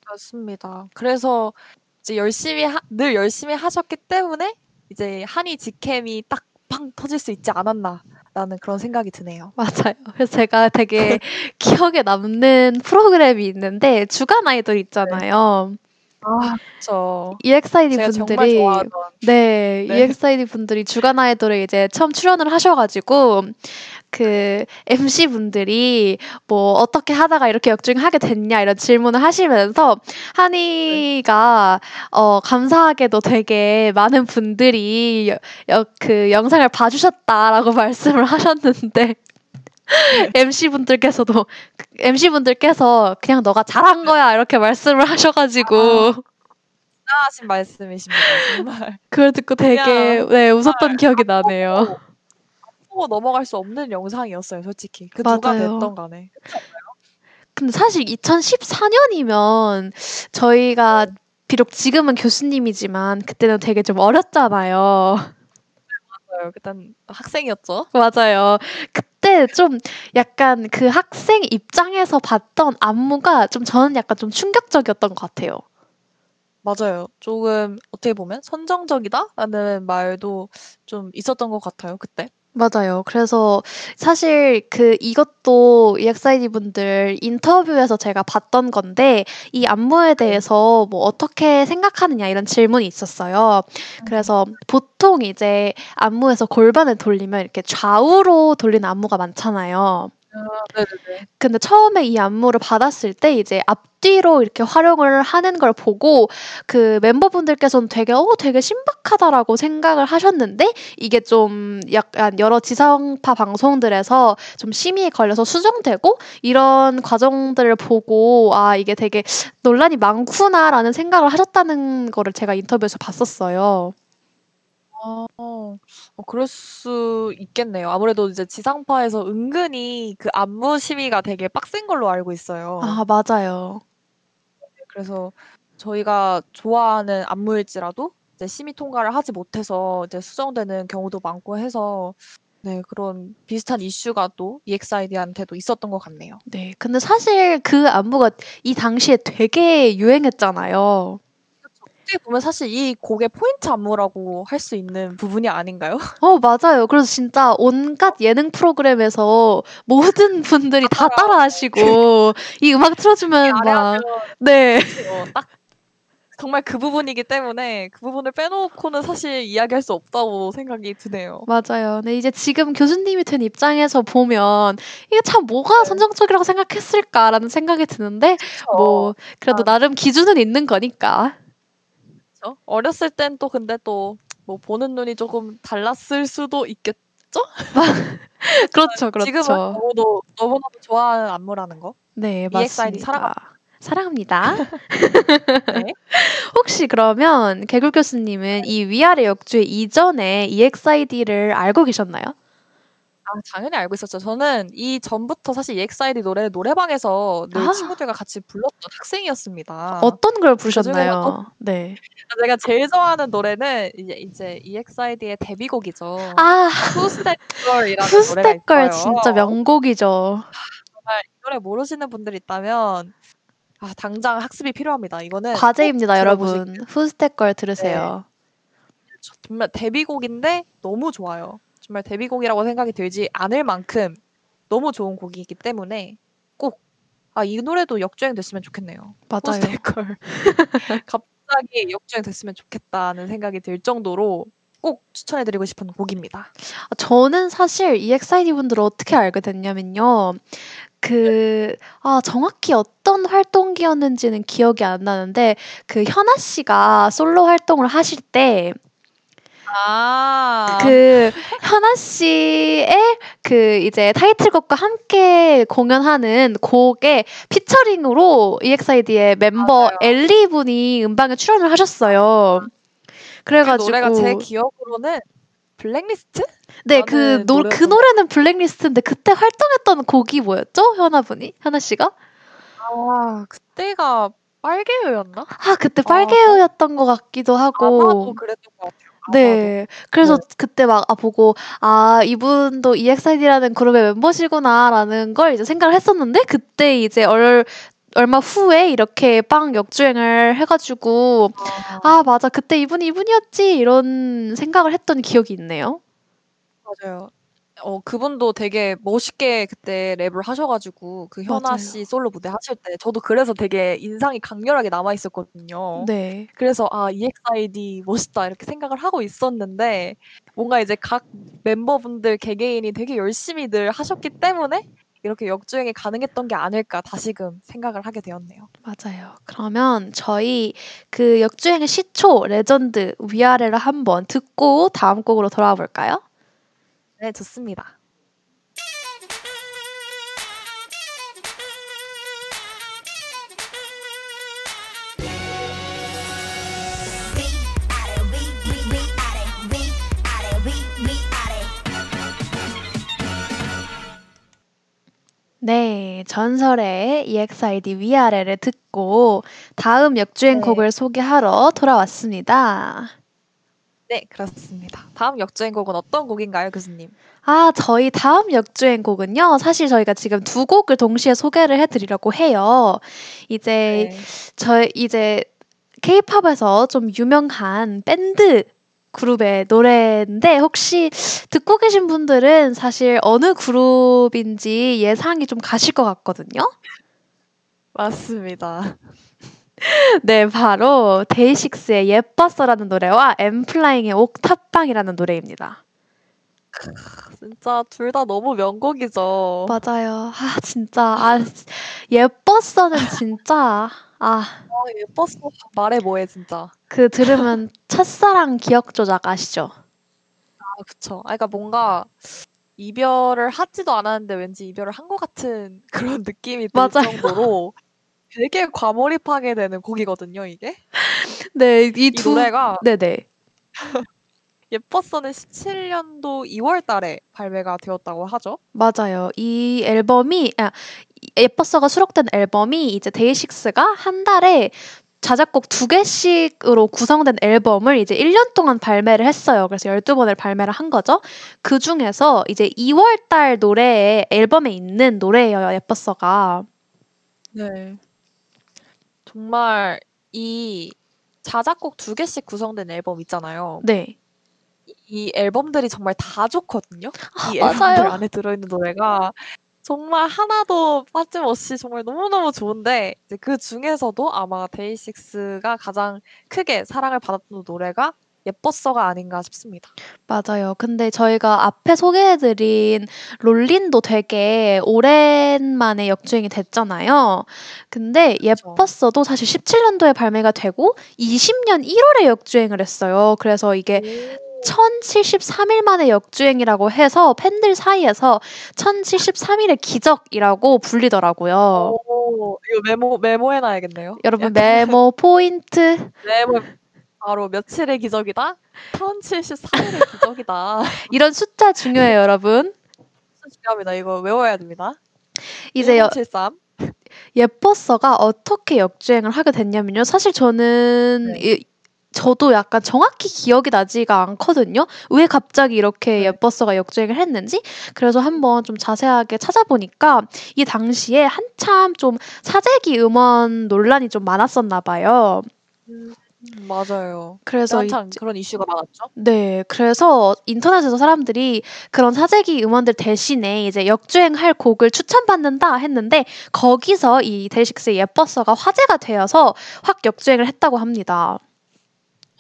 맞습니다. 그래서 이제 열심히 하, 늘 열심히 하셨기 때문에 이제 한이 직캠이 딱 팡 터질 수 있지 않았나 라는 그런 생각이 드네요. 맞아요. 그래서 제가 되게 기억에 남는 프로그램이 있는데 주간 아이돌 있잖아요. 네. 아, 그렇죠. EXID 분들이 네, 네, EXID 분들이 주간 아이돌에 이제 처음 출연을 하셔가지고 그 MC 분들이 뭐 어떻게 하다가 이렇게 역주행하게 됐냐 이런 질문을 하시면서 한이가 어 감사하게도 되게 많은 분들이 여, 그 영상을 봐주셨다라고 말씀을 하셨는데 MC 분들께서도 MC 분들께서 그냥 너가 잘한 거야 이렇게 말씀을 하셔가지고 대단하신 말씀이십니다. 정말. 그걸 듣고 되게 네 웃었던 기억이 나네요. 보고 넘어갈 수 없는 영상이었어요, 솔직히. 그 누가 맞아요. 됐던 간에. 근데 사실 2014년이면 저희가 비록 지금은 교수님이지만 그때는 되게 좀 어렸잖아요. 맞아요. 일단 학생이었죠. 맞아요. 그때 좀 약간 그 학생 입장에서 봤던 안무가 좀 저는 약간 좀 충격적이었던 것 같아요. 맞아요. 조금 어떻게 보면 선정적이다라는 말도 좀 있었던 것 같아요, 그때. 맞아요. 그래서 사실 그 이것도 EXID 분들 인터뷰에서 제가 봤던 건데 이 안무에 대해서 뭐 어떻게 생각하느냐 이런 질문이 있었어요. 그래서 보통 이제 안무에서 골반을 돌리면 이렇게 좌우로 돌리는 안무가 많잖아요. 근데 처음에 이 안무를 받았을 때 이제 앞뒤로 이렇게 활용을 하는 걸 보고 그 멤버분들께서는 되게 어 되게 신박하다라고 생각을 하셨는데 이게 좀 약간 여러 지상파 방송들에서 좀 심의에 걸려서 수정되고 이런 과정들을 보고 아 이게 되게 논란이 많구나라는 생각을 하셨다는 거를 제가 인터뷰에서 봤었어요. 어, 어, 그럴 수 있겠네요. 아무래도 이제 지상파에서 은근히 그 안무 심의가 되게 빡센 걸로 알고 있어요. 아 맞아요. 그래서 저희가 좋아하는 안무일지라도 이제 심의 통과를 하지 못해서 이제 수정되는 경우도 많고 해서 네, 그런 비슷한 이슈가 또 EXID한테도 있었던 것 같네요. 네. 근데 사실 그 안무가 이 당시에 되게 유행했잖아요. 어떻게 보면 사실 이 곡의 포인트 안무라고 할 수 있는 부분이 아닌가요? 어, 맞아요. 그래서 진짜 온갖 예능 프로그램에서 모든 분들이 다 따라하시고 이 음악 틀어주면 막 네. 어, 딱 정말 그 부분이기 때문에 그 부분을 빼놓고는 사실 이야기할 수 없다고 생각이 드네요. 맞아요. 네, 이제 지금 교수님이 된 입장에서 보면 이게 참 뭐가 네. 선정적이라고 생각했을까라는 생각이 드는데 뭐 그래도 아. 나름 기준은 있는 거니까. 그렇죠? 어렸을 땐 또 근데 또 뭐 보는 눈이 조금 달랐을 수도 있겠죠? 그렇죠, 지금은 그렇죠. 너무도 너무나도 좋아하는 안무라는 거. 네, 맞습니다. 사랑합니다. 네. 혹시 그러면 개굴 교수님은 이 위아래 역주의 이전에 EXID를 알고 계셨나요? 아, 당연히 알고 있었죠. 저는 이 전부터 사실 EXID 노래를 노래방에서 늘 아. 친구들과 같이 불렀던 학생이었습니다. 어떤 걸 나중에 부르셨나요? 네. 제가 제일 좋아하는 노래는 이제 이제 EXID의 데뷔곡이죠. 아, 투스텝 걸이라는 노래가 있어요. 진짜 명곡이죠. 정말 이 노래 모르시는 분들 있다면 아, 당장 학습이 필요합니다. 이거는 과제입니다, 꼭 여러분. 푸스텍 걸 들으세요. 정말 데뷔곡인데 너무 좋아요. 정말 데뷔곡이라고 생각이 들지 않을 만큼 너무 좋은 곡이기 때문에 꼭 아, 이 노래도 역주행 됐으면 좋겠네요. 맞아요. 포스테이컬 갑자기 역주행 됐으면 좋겠다는 생각이 들 정도로 꼭 추천해드리고 싶은 곡입니다. 저는 사실 EXID 분들을 어떻게 알게 됐냐면요. 그, 아, 정확히 어떤 활동기였는지는 기억이 안 나는데, 그 현아 씨가 솔로 활동을 하실 때, 아, 그 현아 씨의 그 이제 타이틀곡과 함께 공연하는 곡에 피처링으로 EXID의 멤버 맞아요. 엘이 분이 음방에 출연을 하셨어요. 그 그래가지고 노래가 제 기억으로는 블랙리스트? 네, 그, 노, 그 노래는 블랙리스트인데 그때 활동했던 곡이 뭐였죠? 현아 분이? 현아 씨가? 아, 그때가 빨개요였나? 아, 그때 아, 빨개요였던 것 같기도 하고. 아마도 그랬던 것 같아요. 아마도. 네. 그래서 네. 그때 막 아, 보고 아 이분도 EXID라는 그룹의 멤버시구나라는 걸 이제 생각을 했었는데 그때 이제 얼 얼마 후에 이렇게 빵 역주행을 해가지고 아, 아 맞아 그때 이분이 이분이었지 이런 생각을 했던 기억이 있네요. 맞아요. 어, 그분도 되게 멋있게 그때 랩을 하셔가지고 그 현아 맞아요. 씨 솔로 무대 하실 때 저도 그래서 되게 인상이 강렬하게 남아 있었거든요. 네. 그래서 아 EXID 멋있다 이렇게 생각을 하고 있었는데 뭔가 이제 각 멤버분들 개개인이 되게 열심히 늘 하셨기 때문에 이렇게 역주행이 가능했던 게 아닐까 다시금 생각을 하게 되었네요. 맞아요. 그러면 저희 그 역주행의 시초 레전드 위아래를 한번 듣고 다음 곡으로 돌아와 볼까요? 네, 좋습니다. 네, 전설의 EXID 위아래를 듣고 다음 역주행곡을 네. 소개하러 돌아왔습니다. 네, 그렇습니다. 다음 역주행곡은 어떤 곡인가요, 교수님? 아, 저희 다음 역주행 곡은요. 사실 저희가 지금 두 곡을 동시에 소개를 해드리려고 해요. 이제 네. 저 이제 K-팝에서 좀 유명한 밴드 그룹의 노래인데 혹시 듣고 계신 분들은 사실 어느 그룹인지 예상이 좀 가실 것 같거든요. 맞습니다. 네, 바로 데이식스의 예뻤어라는 노래와 엠플라잉의 옥탑방이라는 노래입니다. 진짜 둘 다 너무 명곡이죠. 맞아요. 아, 진짜. 아, 예뻤어는 진짜. 아, 아, 예뻤어. 말해 뭐해, 진짜. 그 들으면 첫사랑 기억 조작 아시죠? 아, 그쵸. 아, 그러니까 뭔가 이별을 하지도 않았는데 왠지 이별을 한 것 같은 그런 느낌이 들 맞아요. 정도로 되게 과몰입하게 되는 곡이거든요, 이게. 네, 이 이 두, 노래가 네네. 예뻤어는 17년도 2월 달에 발매가 되었다고 하죠. 맞아요. 이 앨범이, 아, 이 예뻤어가 수록된 앨범이 이제 데이식스가 한 달에 자작곡 두 개씩으로 구성된 앨범을 이제 1년 동안 발매를 했어요. 그래서 12번을 발매를 한 거죠. 그 중에서 이제 2월 달 노래에 앨범에 있는 노래예요. 예뻤어가. 네. 정말 이 자작곡 두 개씩 구성된 앨범 있잖아요. 네. 이 앨범들이 정말 다 좋거든요. 이 맞아요. 앨범들 안에 들어있는 노래가 정말 하나도 빠짐없이 정말 너무너무 좋은데 이제 그 중에서도 아마 데이식스가 가장 크게 사랑을 받았던 노래가 예뻤어가 아닌가 싶습니다. 맞아요. 근데 저희가 앞에 소개해드린 롤린도 되게 오랜만에 역주행이 됐잖아요. 근데. 예뻤어도 사실 17년도에 발매가 되고 20년 1월에 역주행을 했어요. 그래서 이게 1073일 만에 역주행이라고 해서 팬들 사이에서 1073일의 기적이라고 불리더라고요. 오, 이거 메모 메모해 놔야겠네요. 여러분 메모 포인트 메모 바로 며칠의 기적이다? 1073일의 기적이다. 이런 숫자 중요해요, 여러분. 중요합니다. 이거 외워야 됩니다. 이제 여, 1073. 예뻤어가 어떻게 역주행을 하게 됐냐면요. 사실 저는 네. 이- 저도 약간 정확히 기억이 나지가 않거든요. 왜 갑자기 이렇게 네. 예뻤어가 역주행을 했는지. 그래서 한번 좀 자세하게 찾아보니까 이 당시에 한참 좀 사재기 음원 논란이 좀 많았었나 봐요. 음, 맞아요. 그래서 한참 이제- 그런 이슈가 많았죠. 네, 그래서 인터넷에서 사람들이 그런 사재기 음원들 대신에 이제 역주행할 곡을 추천받는다 했는데 거기서 이 데이식스의 예뻤어가 화제가 되어서 확 역주행을 했다고 합니다.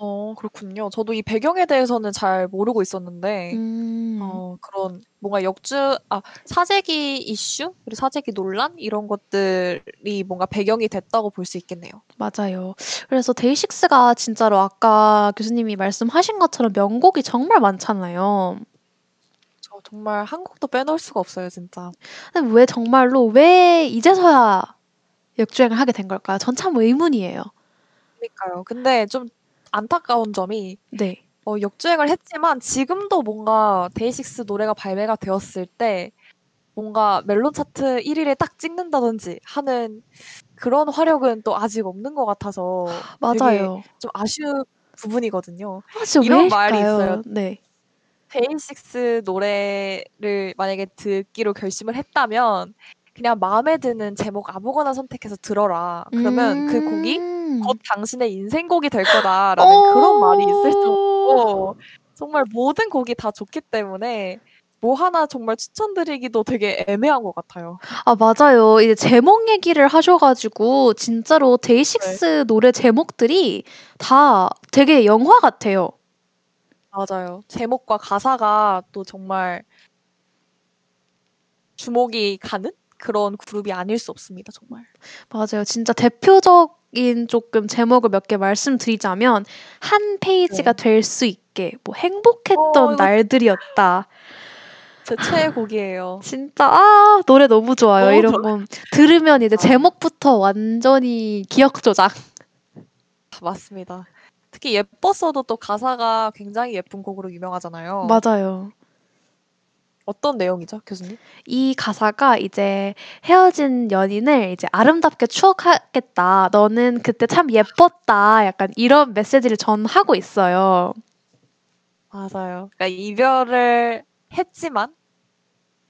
어, 그렇군요. 저도 이 배경에 대해서는 잘 모르고 있었는데, 음, 어, 그런 뭔가 역주, 아, 사재기 이슈? 그리고 사재기 논란? 이런 것들이 뭔가 배경이 됐다고 볼 수 있겠네요. 맞아요. 그래서 데이식스가 진짜로 아까 교수님이 말씀하신 것처럼 명곡이 정말 많잖아요. 저 정말 한 곡도 빼놓을 수가 없어요, 진짜. 근데 왜 정말로 왜 이제서야 역주행을 하게 된 걸까요? 전 참 의문이에요. 그러니까요. 근데 좀 안타까운 점이 네. 어, 역주행을 했지만 지금도 뭔가 데이식스 노래가 발매가 되었을 때 뭔가 멜론 차트 1위를 딱 찍는다든지 하는 그런 화력은 또 아직 없는 것 같아서 되게 맞아요. 좀 아쉬운 부분이거든요. 아, 이런? 말이 있어요. 네. 데이식스 노래를 만약에 듣기로 결심을 했다면 그냥 마음에 드는 제목 아무거나 선택해서 들어라. 그러면 그 곡이 음. 곧 당신의 인생곡이 될 거다라는 그런 말이 있을 오. 정도로 정말 모든 곡이 다 좋기 때문에 뭐 하나 정말 추천드리기도 되게 애매한 것 같아요. 아, 맞아요. 이제 제목 얘기를 하셔가지고, 진짜로 데이식스 노래 제목들이 다 되게 영화 같아요. 맞아요. 제목과 가사가 또 정말 주목이 가는 그런 그룹이 아닐 수 없습니다. 정말. 맞아요. 진짜 대표적 인 조금 제목을 몇 개 말씀드리자면, 한 페이지가 네. 될수 있게, 뭐, 행복했던 어, 이거- 날들이었다. 제 최애곡이에요. 진짜, 아, 노래 너무 좋아요. 너무 이런 건. 들으면 이제 아. 제목부터 완전히 기억 조작. 맞습니다. 특히 예뻤어도 또 가사가 굉장히 예쁜 곡으로 유명하잖아요. 맞아요. 어떤 내용이죠, 교수님? 이 가사가 이제 헤어진 연인을 이제 아름답게 추억하겠다. 너는 그때 참 예뻤다. 약간 이런 메시지를 전하고 있어요. 맞아요. 그러니까 이별을 했지만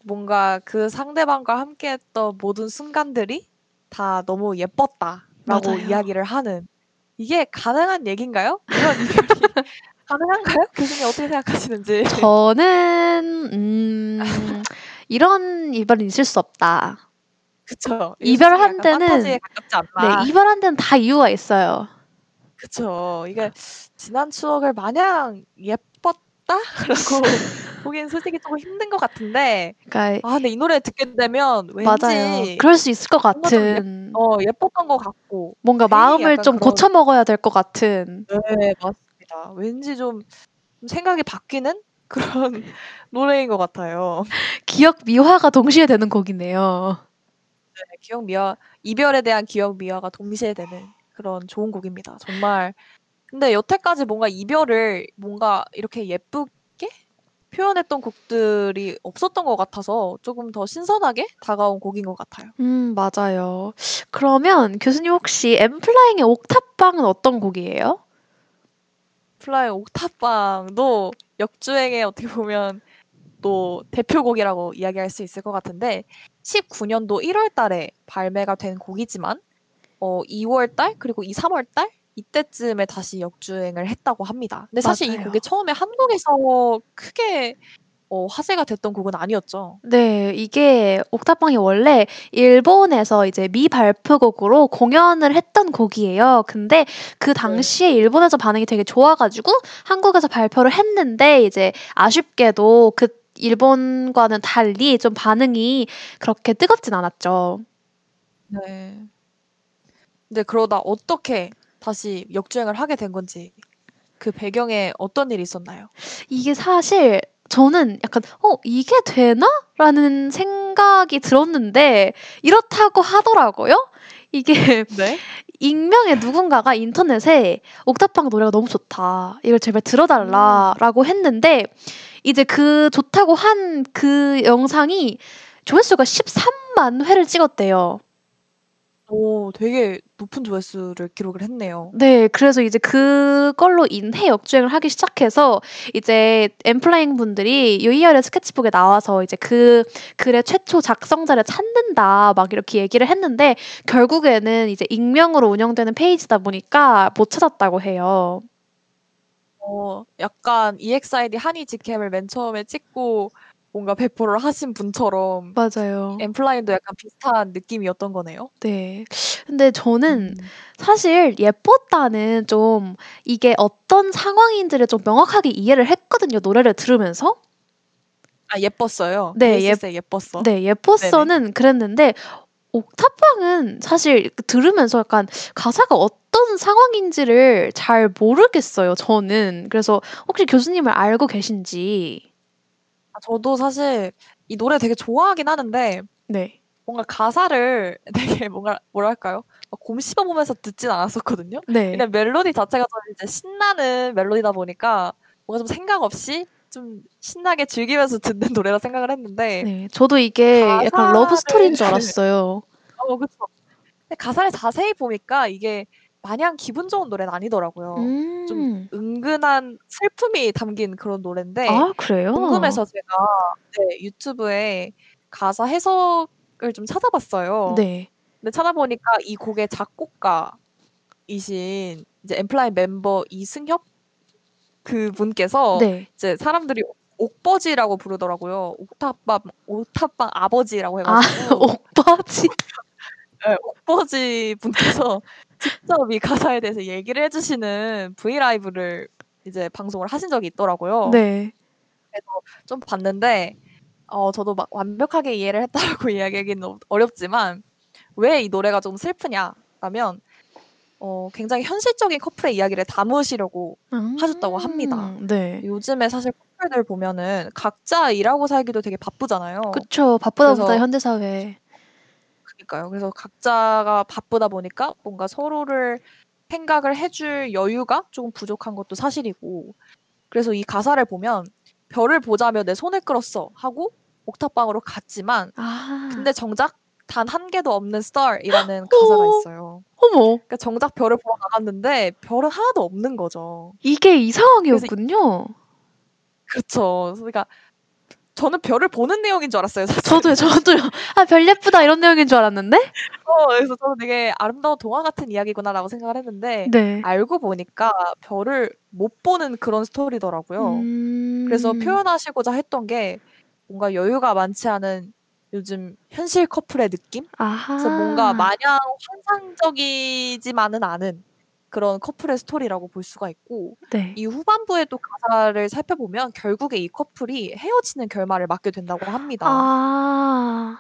뭔가 그 상대방과 함께했던 모든 순간들이 다 너무 예뻤다라고 맞아요. 이야기를 하는 이게 가능한 얘기인가요? 이런 이별이 가능한가요? 교수님 어떻게 생각하시는지. 저는 음, 이런 이별은 있을 수 없다. 그쵸. 이별한 데는. 네, 이별한 데는 다 이유가 있어요. 그쵸. 이게 지난 추억을 마냥 예뻤다라고 보기엔 솔직히 조금 힘든 것 같은데 그러니까 아 근데 이 노래 듣게 되면 왠지 맞아요. 그럴 수 있을 것 예, 같은 어 예뻤던 것 같고 뭔가 마음을 좀 그런 고쳐 먹어야 될 것 같은 네 맞습니다. 왠지 좀 생각이 바뀌는 그런 노래인 것 같아요. 기억 미화가 동시에 되는 곡이네요. 네, 기억 미화 이별에 대한 기억 미화가 동시에 되는 그런 좋은 곡입니다. 정말 근데 여태까지 뭔가 이별을 뭔가 이렇게 예쁘게 표현했던 곡들이 없었던 것 같아서 조금 더 신선하게 다가온 곡인 것 같아요. 음, 맞아요. 그러면 교수님 혹시 엔플라잉의 옥탑방은 어떤 곡이에요? 플라잉 옥탑방도 역주행의 어떻게 보면 또 대표곡이라고 이야기할 수 있을 것 같은데 19년도 1월 달에 발매가 된 곡이지만 어 2월 달 그리고 이 3월 달 이때쯤에 다시 역주행을 했다고 합니다. 근데 사실 이 맞아요. 곡이 처음에 한국에서 크게 어 화제가 됐던 곡은 아니었죠. 네, 이게 옥탑방이 원래 일본에서 이제 미발표곡으로 공연을 했던 곡이에요. 근데 그 네. 당시에 일본에서 반응이 되게 좋아가지고 한국에서 발표를 했는데 이제 아쉽게도 그 일본과는 달리 좀 반응이 그렇게 뜨겁진 않았죠. 네. 근데 그러다 어떻게 다시 역주행을 하게 된 건지 그 배경에 어떤 일이 있었나요? 이게 사실 저는 약간 '어 이게 되나?' 라는 생각이 들었는데 이렇다고 하더라고요. 이게 네. 익명의 누군가가 인터넷에 "옥탑방 노래가 너무 좋다. 이걸 제발 들어 음. 달라."라고 했는데 이제 그 좋다고 한 그 영상이 조회수가 130,000 회를 찍었대요. 오 되게 높은 조회수를 기록을 했네요. 네. 그래서 이제 그걸로 인해 역주행을 하기 시작해서 이제 엠플라잉 분들이 유희열의 스케치북에 나와서 이제 그 글의 최초 작성자를 찾는다 막 이렇게 얘기를 했는데 결국에는 이제 익명으로 운영되는 페이지다 보니까 못 찾았다고 해요. 어 약간 EXID 한이 직캠을 맨 처음에 찍고 뭔가 배포를 하신 분처럼 맞아요. 엠플라잉도 약간 비슷한 느낌이었던 거네요. 네. 근데 저는 음. 사실 예뻤다는 좀 이게 어떤 상황인지를 좀 명확하게 이해를 했거든요, 노래를 들으면서. 아 예뻤어요. 네. 예 데이식스의 예뻤어. 네. 네네. 예뻤어는 그랬는데 옥탑방은 사실 그 들으면서 약간 가사가 어떤 상황인지를 잘 모르겠어요, 저는. 그래서 혹시 교수님은 알고 계신지. 아 저도 사실 이 노래 되게 좋아하긴 하는데 네. 뭔가 가사를 되게 뭔가 뭐랄까요? 막 곱씹어 보면서 듣진 않았었거든요. 네. 그냥 멜로디 자체가 좀 이제 신나는 멜로디다 보니까 뭔가 좀 생각 없이 좀 신나게 즐기면서 듣는 노래라 생각을 했는데 네. 저도 이게 약간 love story인 줄 가사를 알았어요. 어 그쵸. 근데 가사를 자세히 보니까 이게 마냥 기분 좋은 노래는 아니더라고요. 좀 음. 은근한 슬픔이 담긴 그런 노랜데 아 그래요? 궁금해서 제가 네 유튜브에 가사 해석을 좀 찾아봤어요. 네. 근데 찾아보니까 이 곡의 작곡가이신 이제 엔플라잉 멤버 이승협 그분께서 네. 이제 사람들이 옥버지라고 부르더라고요. 옥탑방 옥탑방 아버지라고 해아 가지고 옥버지. 예. 옥버지 분께서 직접 이 가사에 대해서 얘기를 해 주시는 브이라이브를 이제 방송을 하신 적이 있더라고요. 네. 그래서 좀 봤는데 어 저도 막 완벽하게 이해를 했다라고 이야기하기는 어 어렵지만 왜 이 노래가 좀 슬프냐라면 어 굉장히 현실적인 커플의 이야기를 담으시려고 하셨다고 합니다. 음. 네. 요즘에 사실 커플들 보면은 각자 일하고 살기도 되게 바쁘잖아요. 그쵸. 바쁘다 보다 현대 사회. 그니까요. 그래서 각자가 바쁘다 보니까 뭔가 서로를 생각을 해줄 여유가 조금 부족한 것도 사실이고 그래서 이 가사를 보면 "별을 보자며 내 손을 끌었어." 하고 옥탑방으로 갔지만 아. 근데 정작 단 한 개도 없는 star이라는 가사가 어. 있어요. 어머. 그러니까 정작 별을 보러 나갔는데 별은 하나도 없는 거죠. 이게 이 상황이었군요. 그렇죠. 그러니까 저는 별을 보는 내용인 줄 알았어요. 사실. 저도요, 저도요. 아, 별 예쁘다 이런 내용인 줄 알았는데? 어, 그래서 저는 되게 아름다운 동화 같은 이야기구나라고 생각을 했는데 네. 알고 보니까 별을 못 보는 그런 스토리더라고요. 음. 그래서 표현하시고자 했던 게 뭔가 여유가 많지 않은 요즘 현실 커플의 느낌? 아하. 그래서 뭔가 마냥 환상적이지만은 않은 그런 커플의 스토리라고 볼 수가 있고 네. 이 후반부에 또 가사를 살펴보면 결국에 이 커플이 헤어지는 결말을 맞게 된다고 합니다. 아.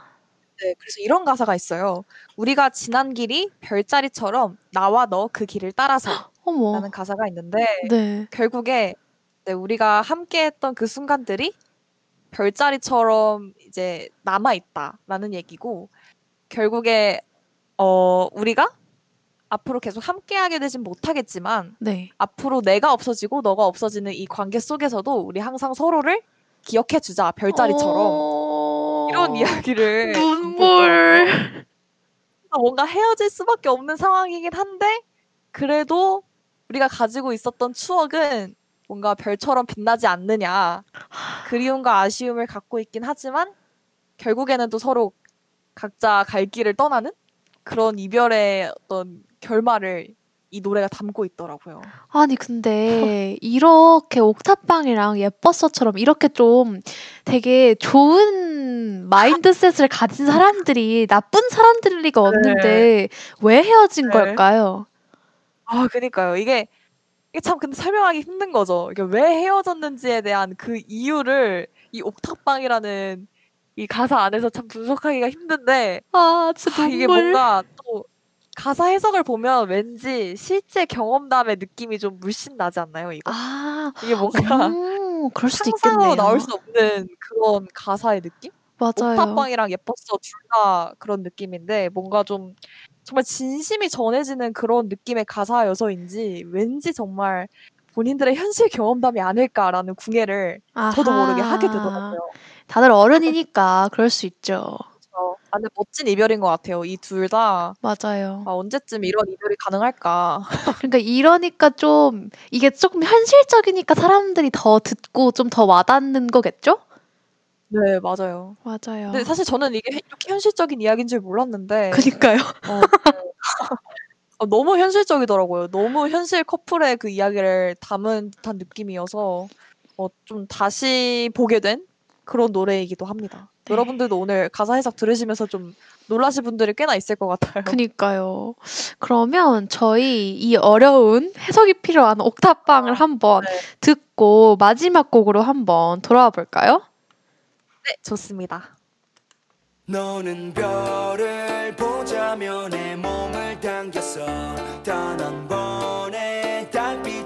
네, 그래서 이런 가사가 있어요. 우리가 지난 길이 별자리처럼 나와 너 그 길을 따라서 어머. 라는 가사가 있는데 네. 결국에 네, 우리가 함께했던 그 순간들이 별자리처럼 이제 남아 있다라는 얘기고 결국에 어 우리가 앞으로 계속 함께하게 되진 못하겠지만 네. 앞으로 내가 없어지고 너가 없어지는 이 관계 속에서도 우리 항상 서로를 기억해 주자 별자리처럼 어... 이런 이야기를 눈물. 그러니까 뭔가 헤어질 수밖에 없는 상황이긴 한데 그래도 우리가 가지고 있었던 추억은 뭔가 별처럼 빛나지 않느냐 그리움과 아쉬움을 갖고 있긴 하지만 결국에는 또 서로 각자 갈 길을 떠나는 그런 이별의 어떤 결말을 이 노래가 담고 있더라고요. 아니 근데 이렇게 옥탑방이랑 예뻤어처럼 이렇게 좀 되게 좋은 mindset을 가진 사람들이 나쁜 사람들일 리가 없는데 왜 헤어진 네. 걸까요? 아, 그니까요. 이게 이게 참 근데 설명하기 힘든 거죠. 이게 왜 헤어졌는지에 대한 그 이유를 이 옥탑방이라는 이 가사 안에서 참 분석하기가 힘든데 아 진짜 아. 이게 뭔가 또 가사 해석을 보면 왠지 실제 경험담의 느낌이 좀 물씬 나지 않나요, 이거? 아, 이게 뭔가 오, 그럴 수도 상상으로 있겠네요. 나올 수 없는 그런 가사의 느낌? 맞아요. 옥탑방이랑 예뻤어 둘 다 그런 느낌인데 뭔가 좀 정말 진심이 전해지는 그런 느낌의 가사여서인지 왠지 정말 본인들의 현실 경험담이 아닐까라는 궁예를 저도 모르게 하게 아하. 되더라고요. 다들 어른이니까 그럴 수 있죠. 아, 근데 멋진 이별인 것 같아요. 이 둘 다 맞아요. 아, 언제쯤 이런 이별이 가능할까? 그러니까 이러니까 좀 이게 조금 현실적이니까 사람들이 더 듣고 좀 더 와닿는 거겠죠? 네, 맞아요. 맞아요. 근데 사실 저는 이게 이렇게 현실적인 이야기인 줄 몰랐는데 그니까요. 어, 어, 너무 현실적이더라고요. 너무 현실 커플의 그 이야기를 담은 듯한 느낌이어서 어, 좀 다시 보게 된 그런 노래이기도 합니다. 네. 여러분들도 오늘 가사 해석 들으시면서 좀 놀라실 분들이 꽤나 있을 것 같아요. 그니까요. 그러면 저희 이 어려운 해석이 필요한 옥탑방을 한번 네. 듣고 마지막 곡으로 한번 돌아와 볼까요? 네, 좋습니다. 너는 별을 보자며 내 몸을 당겼어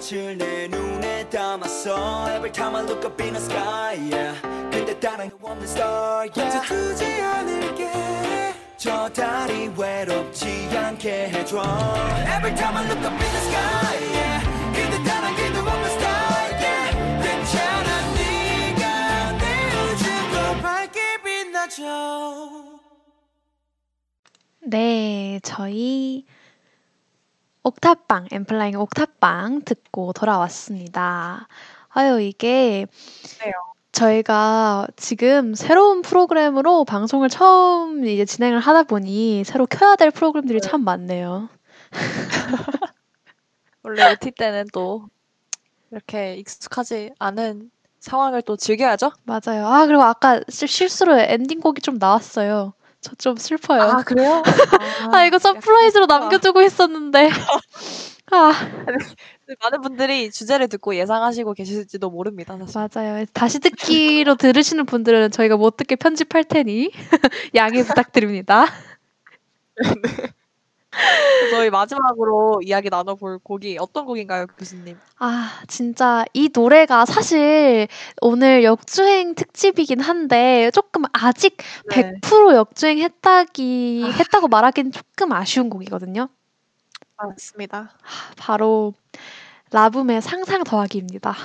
빛을 내 눈에 담았어 Every time I look up in the sky yeah. 근데 다른 게 없는 star yeah. 두지 않을게 저 달이 외롭지 않게 해줘 Every time I look up in the sky yeah. 근데 다른 게 없는 star yeah. 괜찮아 네가 내 우주도 밝게 빛나줘 네, 저희 옥탑방, 엠플라잉 옥탑방 듣고 돌아왔습니다. 아유, 이게 네요. 저희가 지금 새로운 프로그램으로 방송을 처음 이제 진행을 하다 보니 새로 켜야 될 프로그램들이 참 많네요. 원래 OT 때는 또 이렇게 익숙하지 않은 상황을 또 즐겨야죠. 맞아요. 아, 그리고 아까 실- 실수로 엔딩곡이 좀 나왔어요. 저 좀 슬퍼요. 아, 그래요? 아, 이거 surprise로 남겨두고 있었는데. 아, 많은 분들이 주제를 듣고 예상하시고 계실지도 모릅니다. 사실. 맞아요. 다시 듣기로 들으시는 분들은 저희가 못 듣게 편집할 테니 양해 부탁드립니다. 저희 마지막으로 이야기 나눠볼 곡이 어떤 곡인가요, 교수님? 아, 진짜 이 노래가 사실 오늘 역주행 특집이긴 한데 조금 아직 네. 100% 역주행 했다기 했다고 말하기는 조금 아쉬운 곡이거든요. 맞습니다. 바로 라붐의 상상 더하기입니다.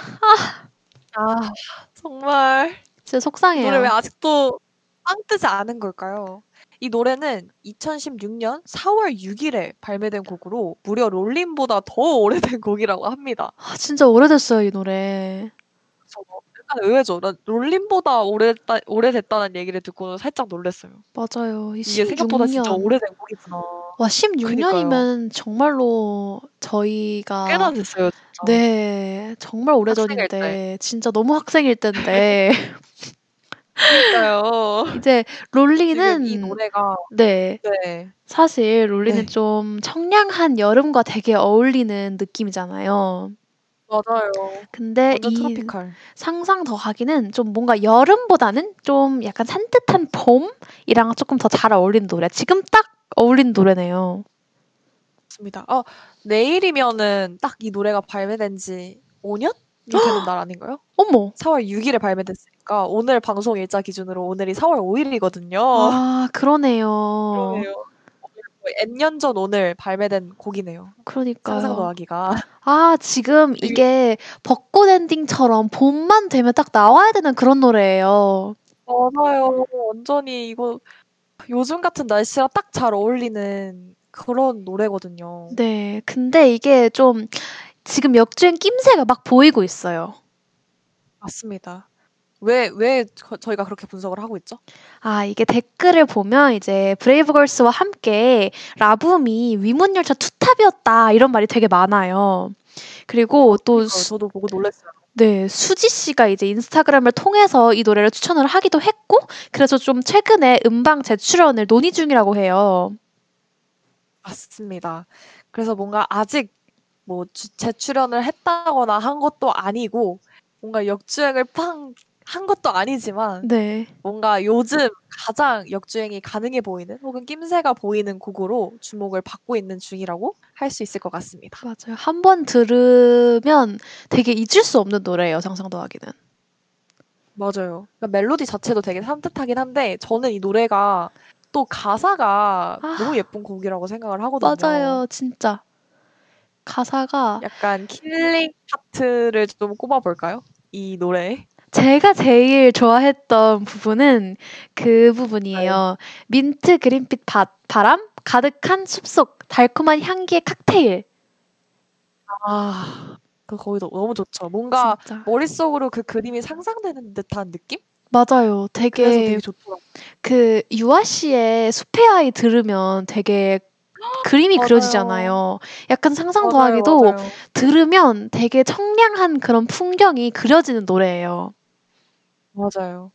아, 정말 진짜 이 속상해요. 노래 왜 아직도 빵 뜨지 않은 걸까요? 이 노래는 2016년 4월 6일에 발매된 곡으로 무려 롤린보다 더 오래된 곡이라고 합니다. 아, 진짜 오래됐어요, 이 노래. 저 약간 의외죠. 나 롤린보다 오래다, 오래됐다는 얘기를 듣고 살짝 놀랐어요. 맞아요. 이 이게 생각보다 진짜 16년. 오래된 곡이구나. 와, 16년이면 정말로 저희가 꽤나 됐어요, 진짜. 네, 정말. 오래전인데 진짜 너무 학생일 때인데 그러니까요. 이제 롤리는 이 노래가 네, 네. 사실 롤리는 네. 좀 청량한 여름과 되게 어울리는 느낌이잖아요. 맞아요. 근데 이 트로피칼. 상상 더 하기는 좀 뭔가 여름보다는 좀 약간 산뜻한 봄이랑 조금 더 잘 어울리는 노래. 지금 딱 어울리는 노래네요. 맞습니다. 어, 내일이면은 딱 이 노래가 발매된 지 5년이 되는 날 아닌가요? 어머. 4월 6일에 발매됐으니까 오늘 방송 일자 기준으로 오늘이 4월 5일이거든요. 아, 그러네요. 그러네요. 거의 N년 전 오늘 발매된 곡이네요. 상상 그러니까요. 더하기가. 아, 지금 되게- 이게 벚꽃 엔딩처럼 봄만 되면 딱 나와야 되는 그런 노래예요. 맞아요. 완전히 이거 요즘 같은 날씨랑 딱 잘 어울리는 그런 노래거든요. 네. 근데 이게 좀 지금 역주행 낌새가 막 보이고 있어요. 맞습니다. 왜, 왜 저- 저희가 그렇게 분석을 하고 있죠? 아, 이게 댓글을 보면 이제 브레이브걸스와 함께 라붐이 위문열차 투탑이었다 이런 말이 되게 많아요. 그리고 또. 수, 저도 보고 놀랐어요. 네, 수지 씨가 이제 인스타그램을 통해서 이 노래를 추천을 하기도 했고, 그래서 좀 최근에 음방 재출연을 논의 중이라고 해요. 맞습니다. 그래서 뭔가 아직 뭐 주- 재출연을 했다거나 한 것도 아니고 뭔가 역주행을 팡 한 것도 아니지만 네. 뭔가 요즘 가장 역주행이 가능해 보이는 혹은 낌새가 보이는 곡으로 주목을 받고 있는 중이라고 할 수 있을 것 같습니다. 맞아요. 한 번 들으면 되게 잊을 수 없는 노래예요, 상상 더하기는. 맞아요. 그러니까 멜로디 자체도 되게 산뜻하긴 한데 저는 이 노래가 또 가사가 아. 너무 예쁜 곡이라고 생각을 하거든요. 맞아요, 진짜. 가사가 약간 killing part를 좀 꼽아볼까요? 이 노래에. 제가 제일 좋아했던 부분은 그 부분이에요. mint green빛 바, 바람 가득한 숲속 달콤한 향기의 칵테일. 아, 그 거기도 너무 좋죠. 뭔가 진짜. 머릿속으로 그 그림이 상상되는 듯한 느낌? 맞아요. 그래서 되게 되게 좋더라고요. 그 유아 씨의 숲의 아이 들으면 되게 그림이 맞아요. 그려지잖아요. 약간 상상 맞아요, 더하기도 맞아요. 들으면 되게 청량한 그런 풍경이 그려지는 노래예요. 맞아요.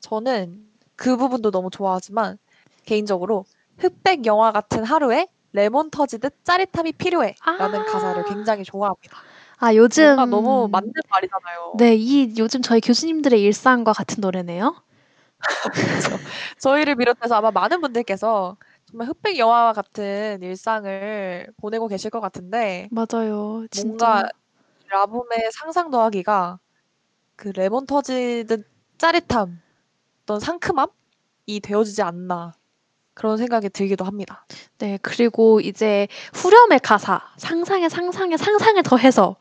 저는 그 부분도 너무 좋아하지만 개인적으로 흑백 영화 같은 하루에 레몬 터지듯 짜릿함이 필요해 라는 아. 가사를 굉장히 좋아합니다. 아, 요즘 뭔가 너무 맞는 말이잖아요. 네, 이 요즘 저희 교수님들의 일상과 같은 노래네요. 저희를 비롯해서 아마 많은 분들께서 정말 흑백 영화와 같은 일상을 보내고 계실 것 같은데 맞아요. 진짜. 뭔가 라붐의 상상 더하기가 그 레몬 터지듯 짜릿함, 어떤 상큼함이 되어주지 않나 그런 생각이 들기도 합니다. 네, 그리고 이제 후렴의 가사, 상상에 상상에 상상을 더해서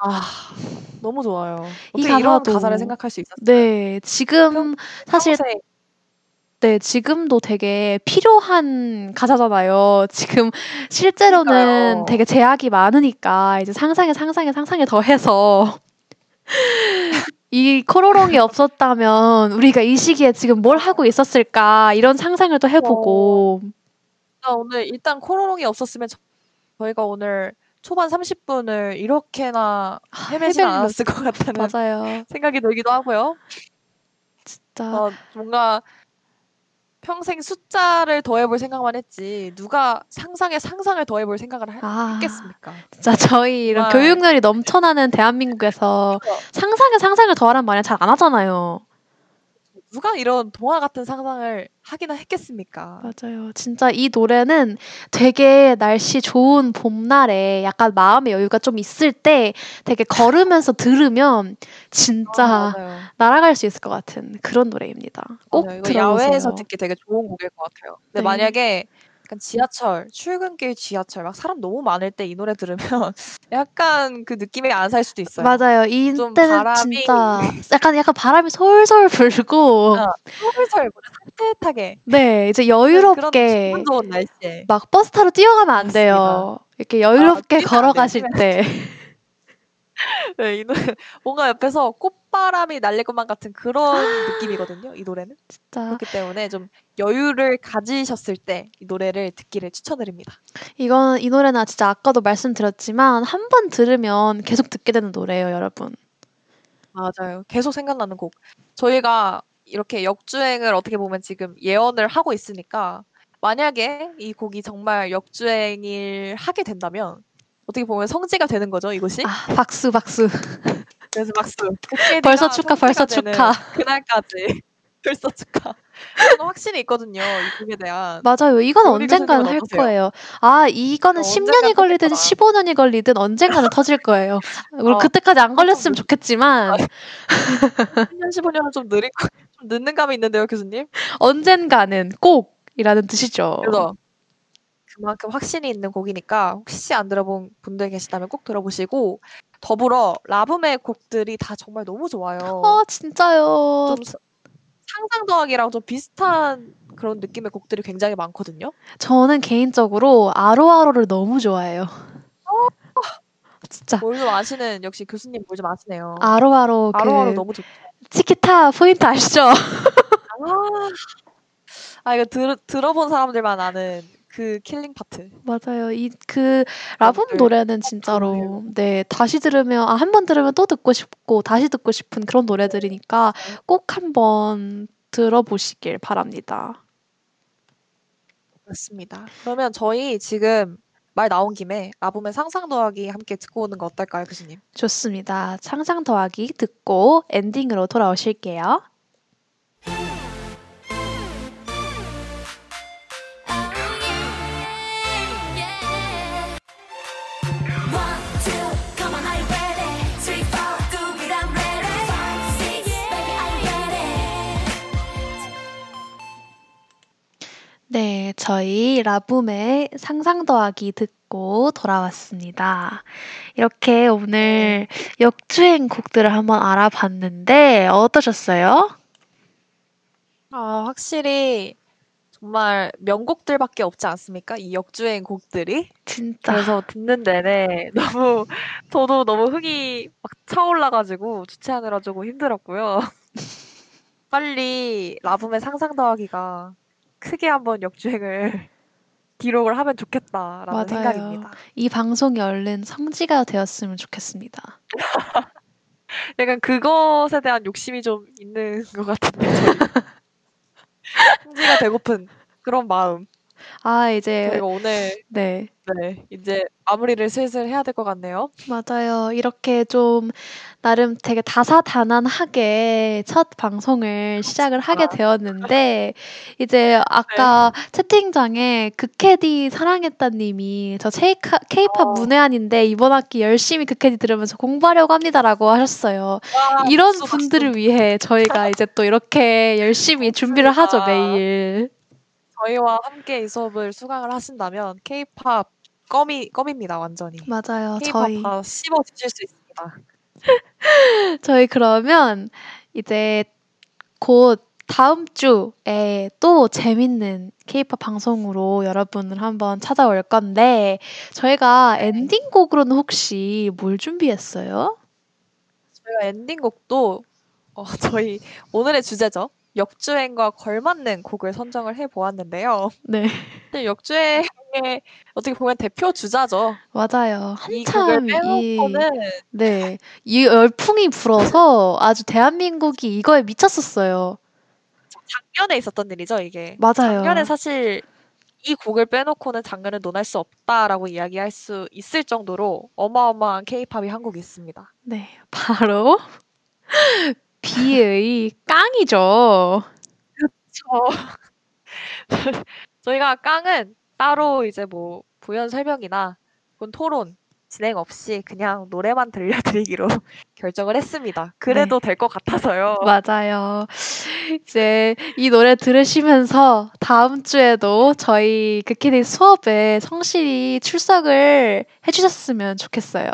아 너무 좋아요. 이 어떻게 이런 가사도- 가사를 생각할 수 있었어요? 네, 지금 사실 평생 네, 지금도 되게 필요한 가사잖아요. 지금 실제로는 그러니까요. 되게 제약이 많으니까 이제 상상에 상상에 상상에 더해서 이 코로롱이 없었다면 우리가 이 시기에 지금 뭘 하고 있었을까 이런 상상을 또 해보고 일단 오늘 일단 코로롱이 없었으면 저- 저희가 오늘 초반 30분을 이렇게나 헤매진 헤매려- 않았을 것 같다는 맞아요. 생각이 들기도 하고요. 진짜 어, 뭔가 평생 숫자를 더해볼 생각만 했지 누가 상상에 상상을 더해볼 생각을 하- 아. 했겠습니까? 진짜 저희 이런 정말. 교육열이 넘쳐나는 대한민국에서 그러니까. 상상에 상상을 더하란 말은 잘 안 하잖아요. 누가 이런 동화 같은 상상을 하기나 했겠습니까? 맞아요. 진짜 이 노래는 되게 날씨 좋은 봄날에 약간 마음의 여유가 좀 있을 때 되게 걸으면서 들으면 진짜 아. 날아갈 수 있을 것 같은 그런 노래입니다. 꼭 맞아요. 이거 들어보세요. 야외에서 듣기 되게 좋은 곡일 것 같아요. 근데 네. 만약에 약간 지하철, 출근길 지하철 막 사람 너무 많을 때 이 노래 들으면 약간 그 느낌이 안살 수도 있어요. 맞아요. 좀 이때는 바람이 진짜 약간 약간 바람이 솔솔 불고 어. 솔솔 산뜻하게 네 이제 여유롭게 날씨에 막 버스 타러 뛰어가면 안. 돼요. 이렇게 여유롭게 돼요. 걸어가실 때 네, 이 노래 뭔가 옆에서 꽃바람이 날릴 것만 같은 그런 느낌이거든요. 이 노래는 진짜 그렇기 때문에 좀 여유를 가지셨을 때 이 노래를 듣기를 추천드립니다. 이건 이 노래는 진짜 아까도 말씀드렸지만 한 번 들으면 계속 듣게 되는 노래예요, 여러분. 맞아요. 계속 생각나는 곡. 저희가 이렇게 역주행을 어떻게 보면 지금 예언을 하고 있으니까 만약에 이 곡이 정말 역주행을 하게 된다면 어떻게 보면 성지가 되는 거죠, 이것이. 아 박수 박수. 그래서 박수. 그 벌써 축하, 벌써 축하. 그날까지 벌써 축하. 저는 확신이 있거든요, 이 곡에 대한. 맞아요. 이건 언젠가는 할 어떠세요? 거예요. 아 이거는 어, 10년이 언젠가는 걸리든 터질 15년이 걸리든 언젠가는 터질 거예요. 우리 어, 그때까지 안 걸렸으면 뭐- 좋겠지만 10년, 15년은 좀 느릴 거, 좀 늦는 감이 있는데요, 교수님. 언젠가는 꼭이라는 뜻이죠. 그래서 그만큼 확신이 있는 곡이니까 혹시 안 들어본 분들 계시다면 꼭 들어보시고 더불어 라붐의 곡들이 다 정말 너무 좋아요. 아 진짜요. 좀 사- 상상 더하기랑 좀 비슷한 그런 느낌의 곡들이 굉장히 많거든요. 저는 개인적으로 아로아로를 너무 좋아해요. 진짜 뭘좀 아시는 역시 교수님 뭘좀 아시네요. 아로아로 그 아로아로 너무 좋죠. 치키타 포인트 아시죠? 아, 아 이거 들, 들어본 사람들만 아는 그 killing part. 맞아요. 이 그 라붐 여러분들 노래는 꼭 진짜로. 네 다시 들으면 아 한 번 들으면 또 듣고 싶고 다시 듣고 싶은 그런 노래들이니까 꼭 한번 들어보시길 바랍니다. 맞습니다. 그러면 저희 지금 말 나온 김에 라붐의 상상 더하기 함께 듣고 오는 거 어떨까요, 교수님? 좋습니다. 상상 더하기 듣고 엔딩으로 돌아오실게요. 저희 라붐의 상상 더하기 듣고 돌아왔습니다. 이렇게 오늘 역주행 곡들을 한번 알아봤는데 어떠셨어요? 아, 확실히 정말 명곡들밖에 없지 않습니까? 이 역주행 곡들이. 진짜 그래서 듣는 내내 너무 저도 너무 흥이 막 차올라가지고 주체하느라 조금 힘들었고요. 빨리 라붐의 상상 더하기가 크게 한번 역주행을 기록을 하면 좋겠다라는 맞아요. 생각입니다. 이 방송이 얼른 성지가 되었으면 좋겠습니다. 약간 그것에 대한 욕심이 좀 있는 것 같은데 성지가 되고픈 그런 마음. 아, 이제 저희가 오늘 네. 네 이제 마무리를 슬슬 해야 될 것 같네요. 맞아요. 이렇게 좀 나름 되게 다사다난하게 첫 방송을 시작을 하게 되었는데 이제 아까 채팅장에 극캐디 사랑했다 님이 저 케이카, 케이팝 어. 문외한인데 이번 학기 열심히 극캐디 들으면서 공부하려고 합니다라고 하셨어요. 와, 이런. 분들을 위해 저희가 이제 또 이렇게 열심히 준비를 하죠. 매일. 저희와 함께 이 수업을 수강을 하신다면 K-팝 껌이 껌입니다 완전히. 맞아요. 저희 다 씹어 드실 수 있습니다. 저희 그러면 이제 곧 다음 주에 또 재밌는 케이팝 방송으로 여러분을 한번 찾아올 건데 저희가 엔딩곡으로는 혹시 뭘 준비했어요? 저희가 엔딩곡도 어, 저희 오늘의 주제죠. 역주행과 걸맞는 곡을 선정을 해 보았는데요. 네, 사실 역주행의 어떻게 보면 대표 주자죠. 맞아요. 이 곡을 한참 이 빼놓고는 네, 이 열풍이 불어서 아주 대한민국이 이거에 미쳤었어요. 작년에 있었던 일이죠, 이게. 맞아요. 작년에 사실 이 곡을 빼놓고는 장르를 논할 수 없다라고 이야기할 수 있을 정도로 어마어마한 케이팝이 한국에 있습니다. 네, 바로 비의 깡이죠. 저 저희가 깡은 따로 이제 뭐 부연 설명이나 혹은 토론 진행 없이 그냥 노래만 들려드리기로 결정을 했습니다. 그래도 될것 같아서요. 맞아요. 이제 이 노래 들으시면서 다음 주에도 저희 그키드 수업에 성실히 출석을 해주셨으면 좋겠어요.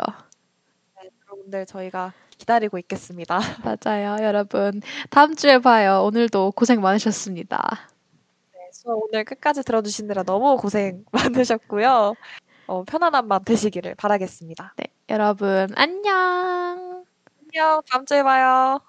여러분들 저희가 기다리고 있겠습니다. 맞아요, 여러분. 다음 주에 봐요. 오늘도 고생 많으셨습니다. 네, 수업 오늘 끝까지 들어주시느라 너무 고생 많으셨고요. 어, 편안한 밤 되시기를 바라겠습니다. 네, 여러분 안녕. 안녕, 다음 주에 봐요.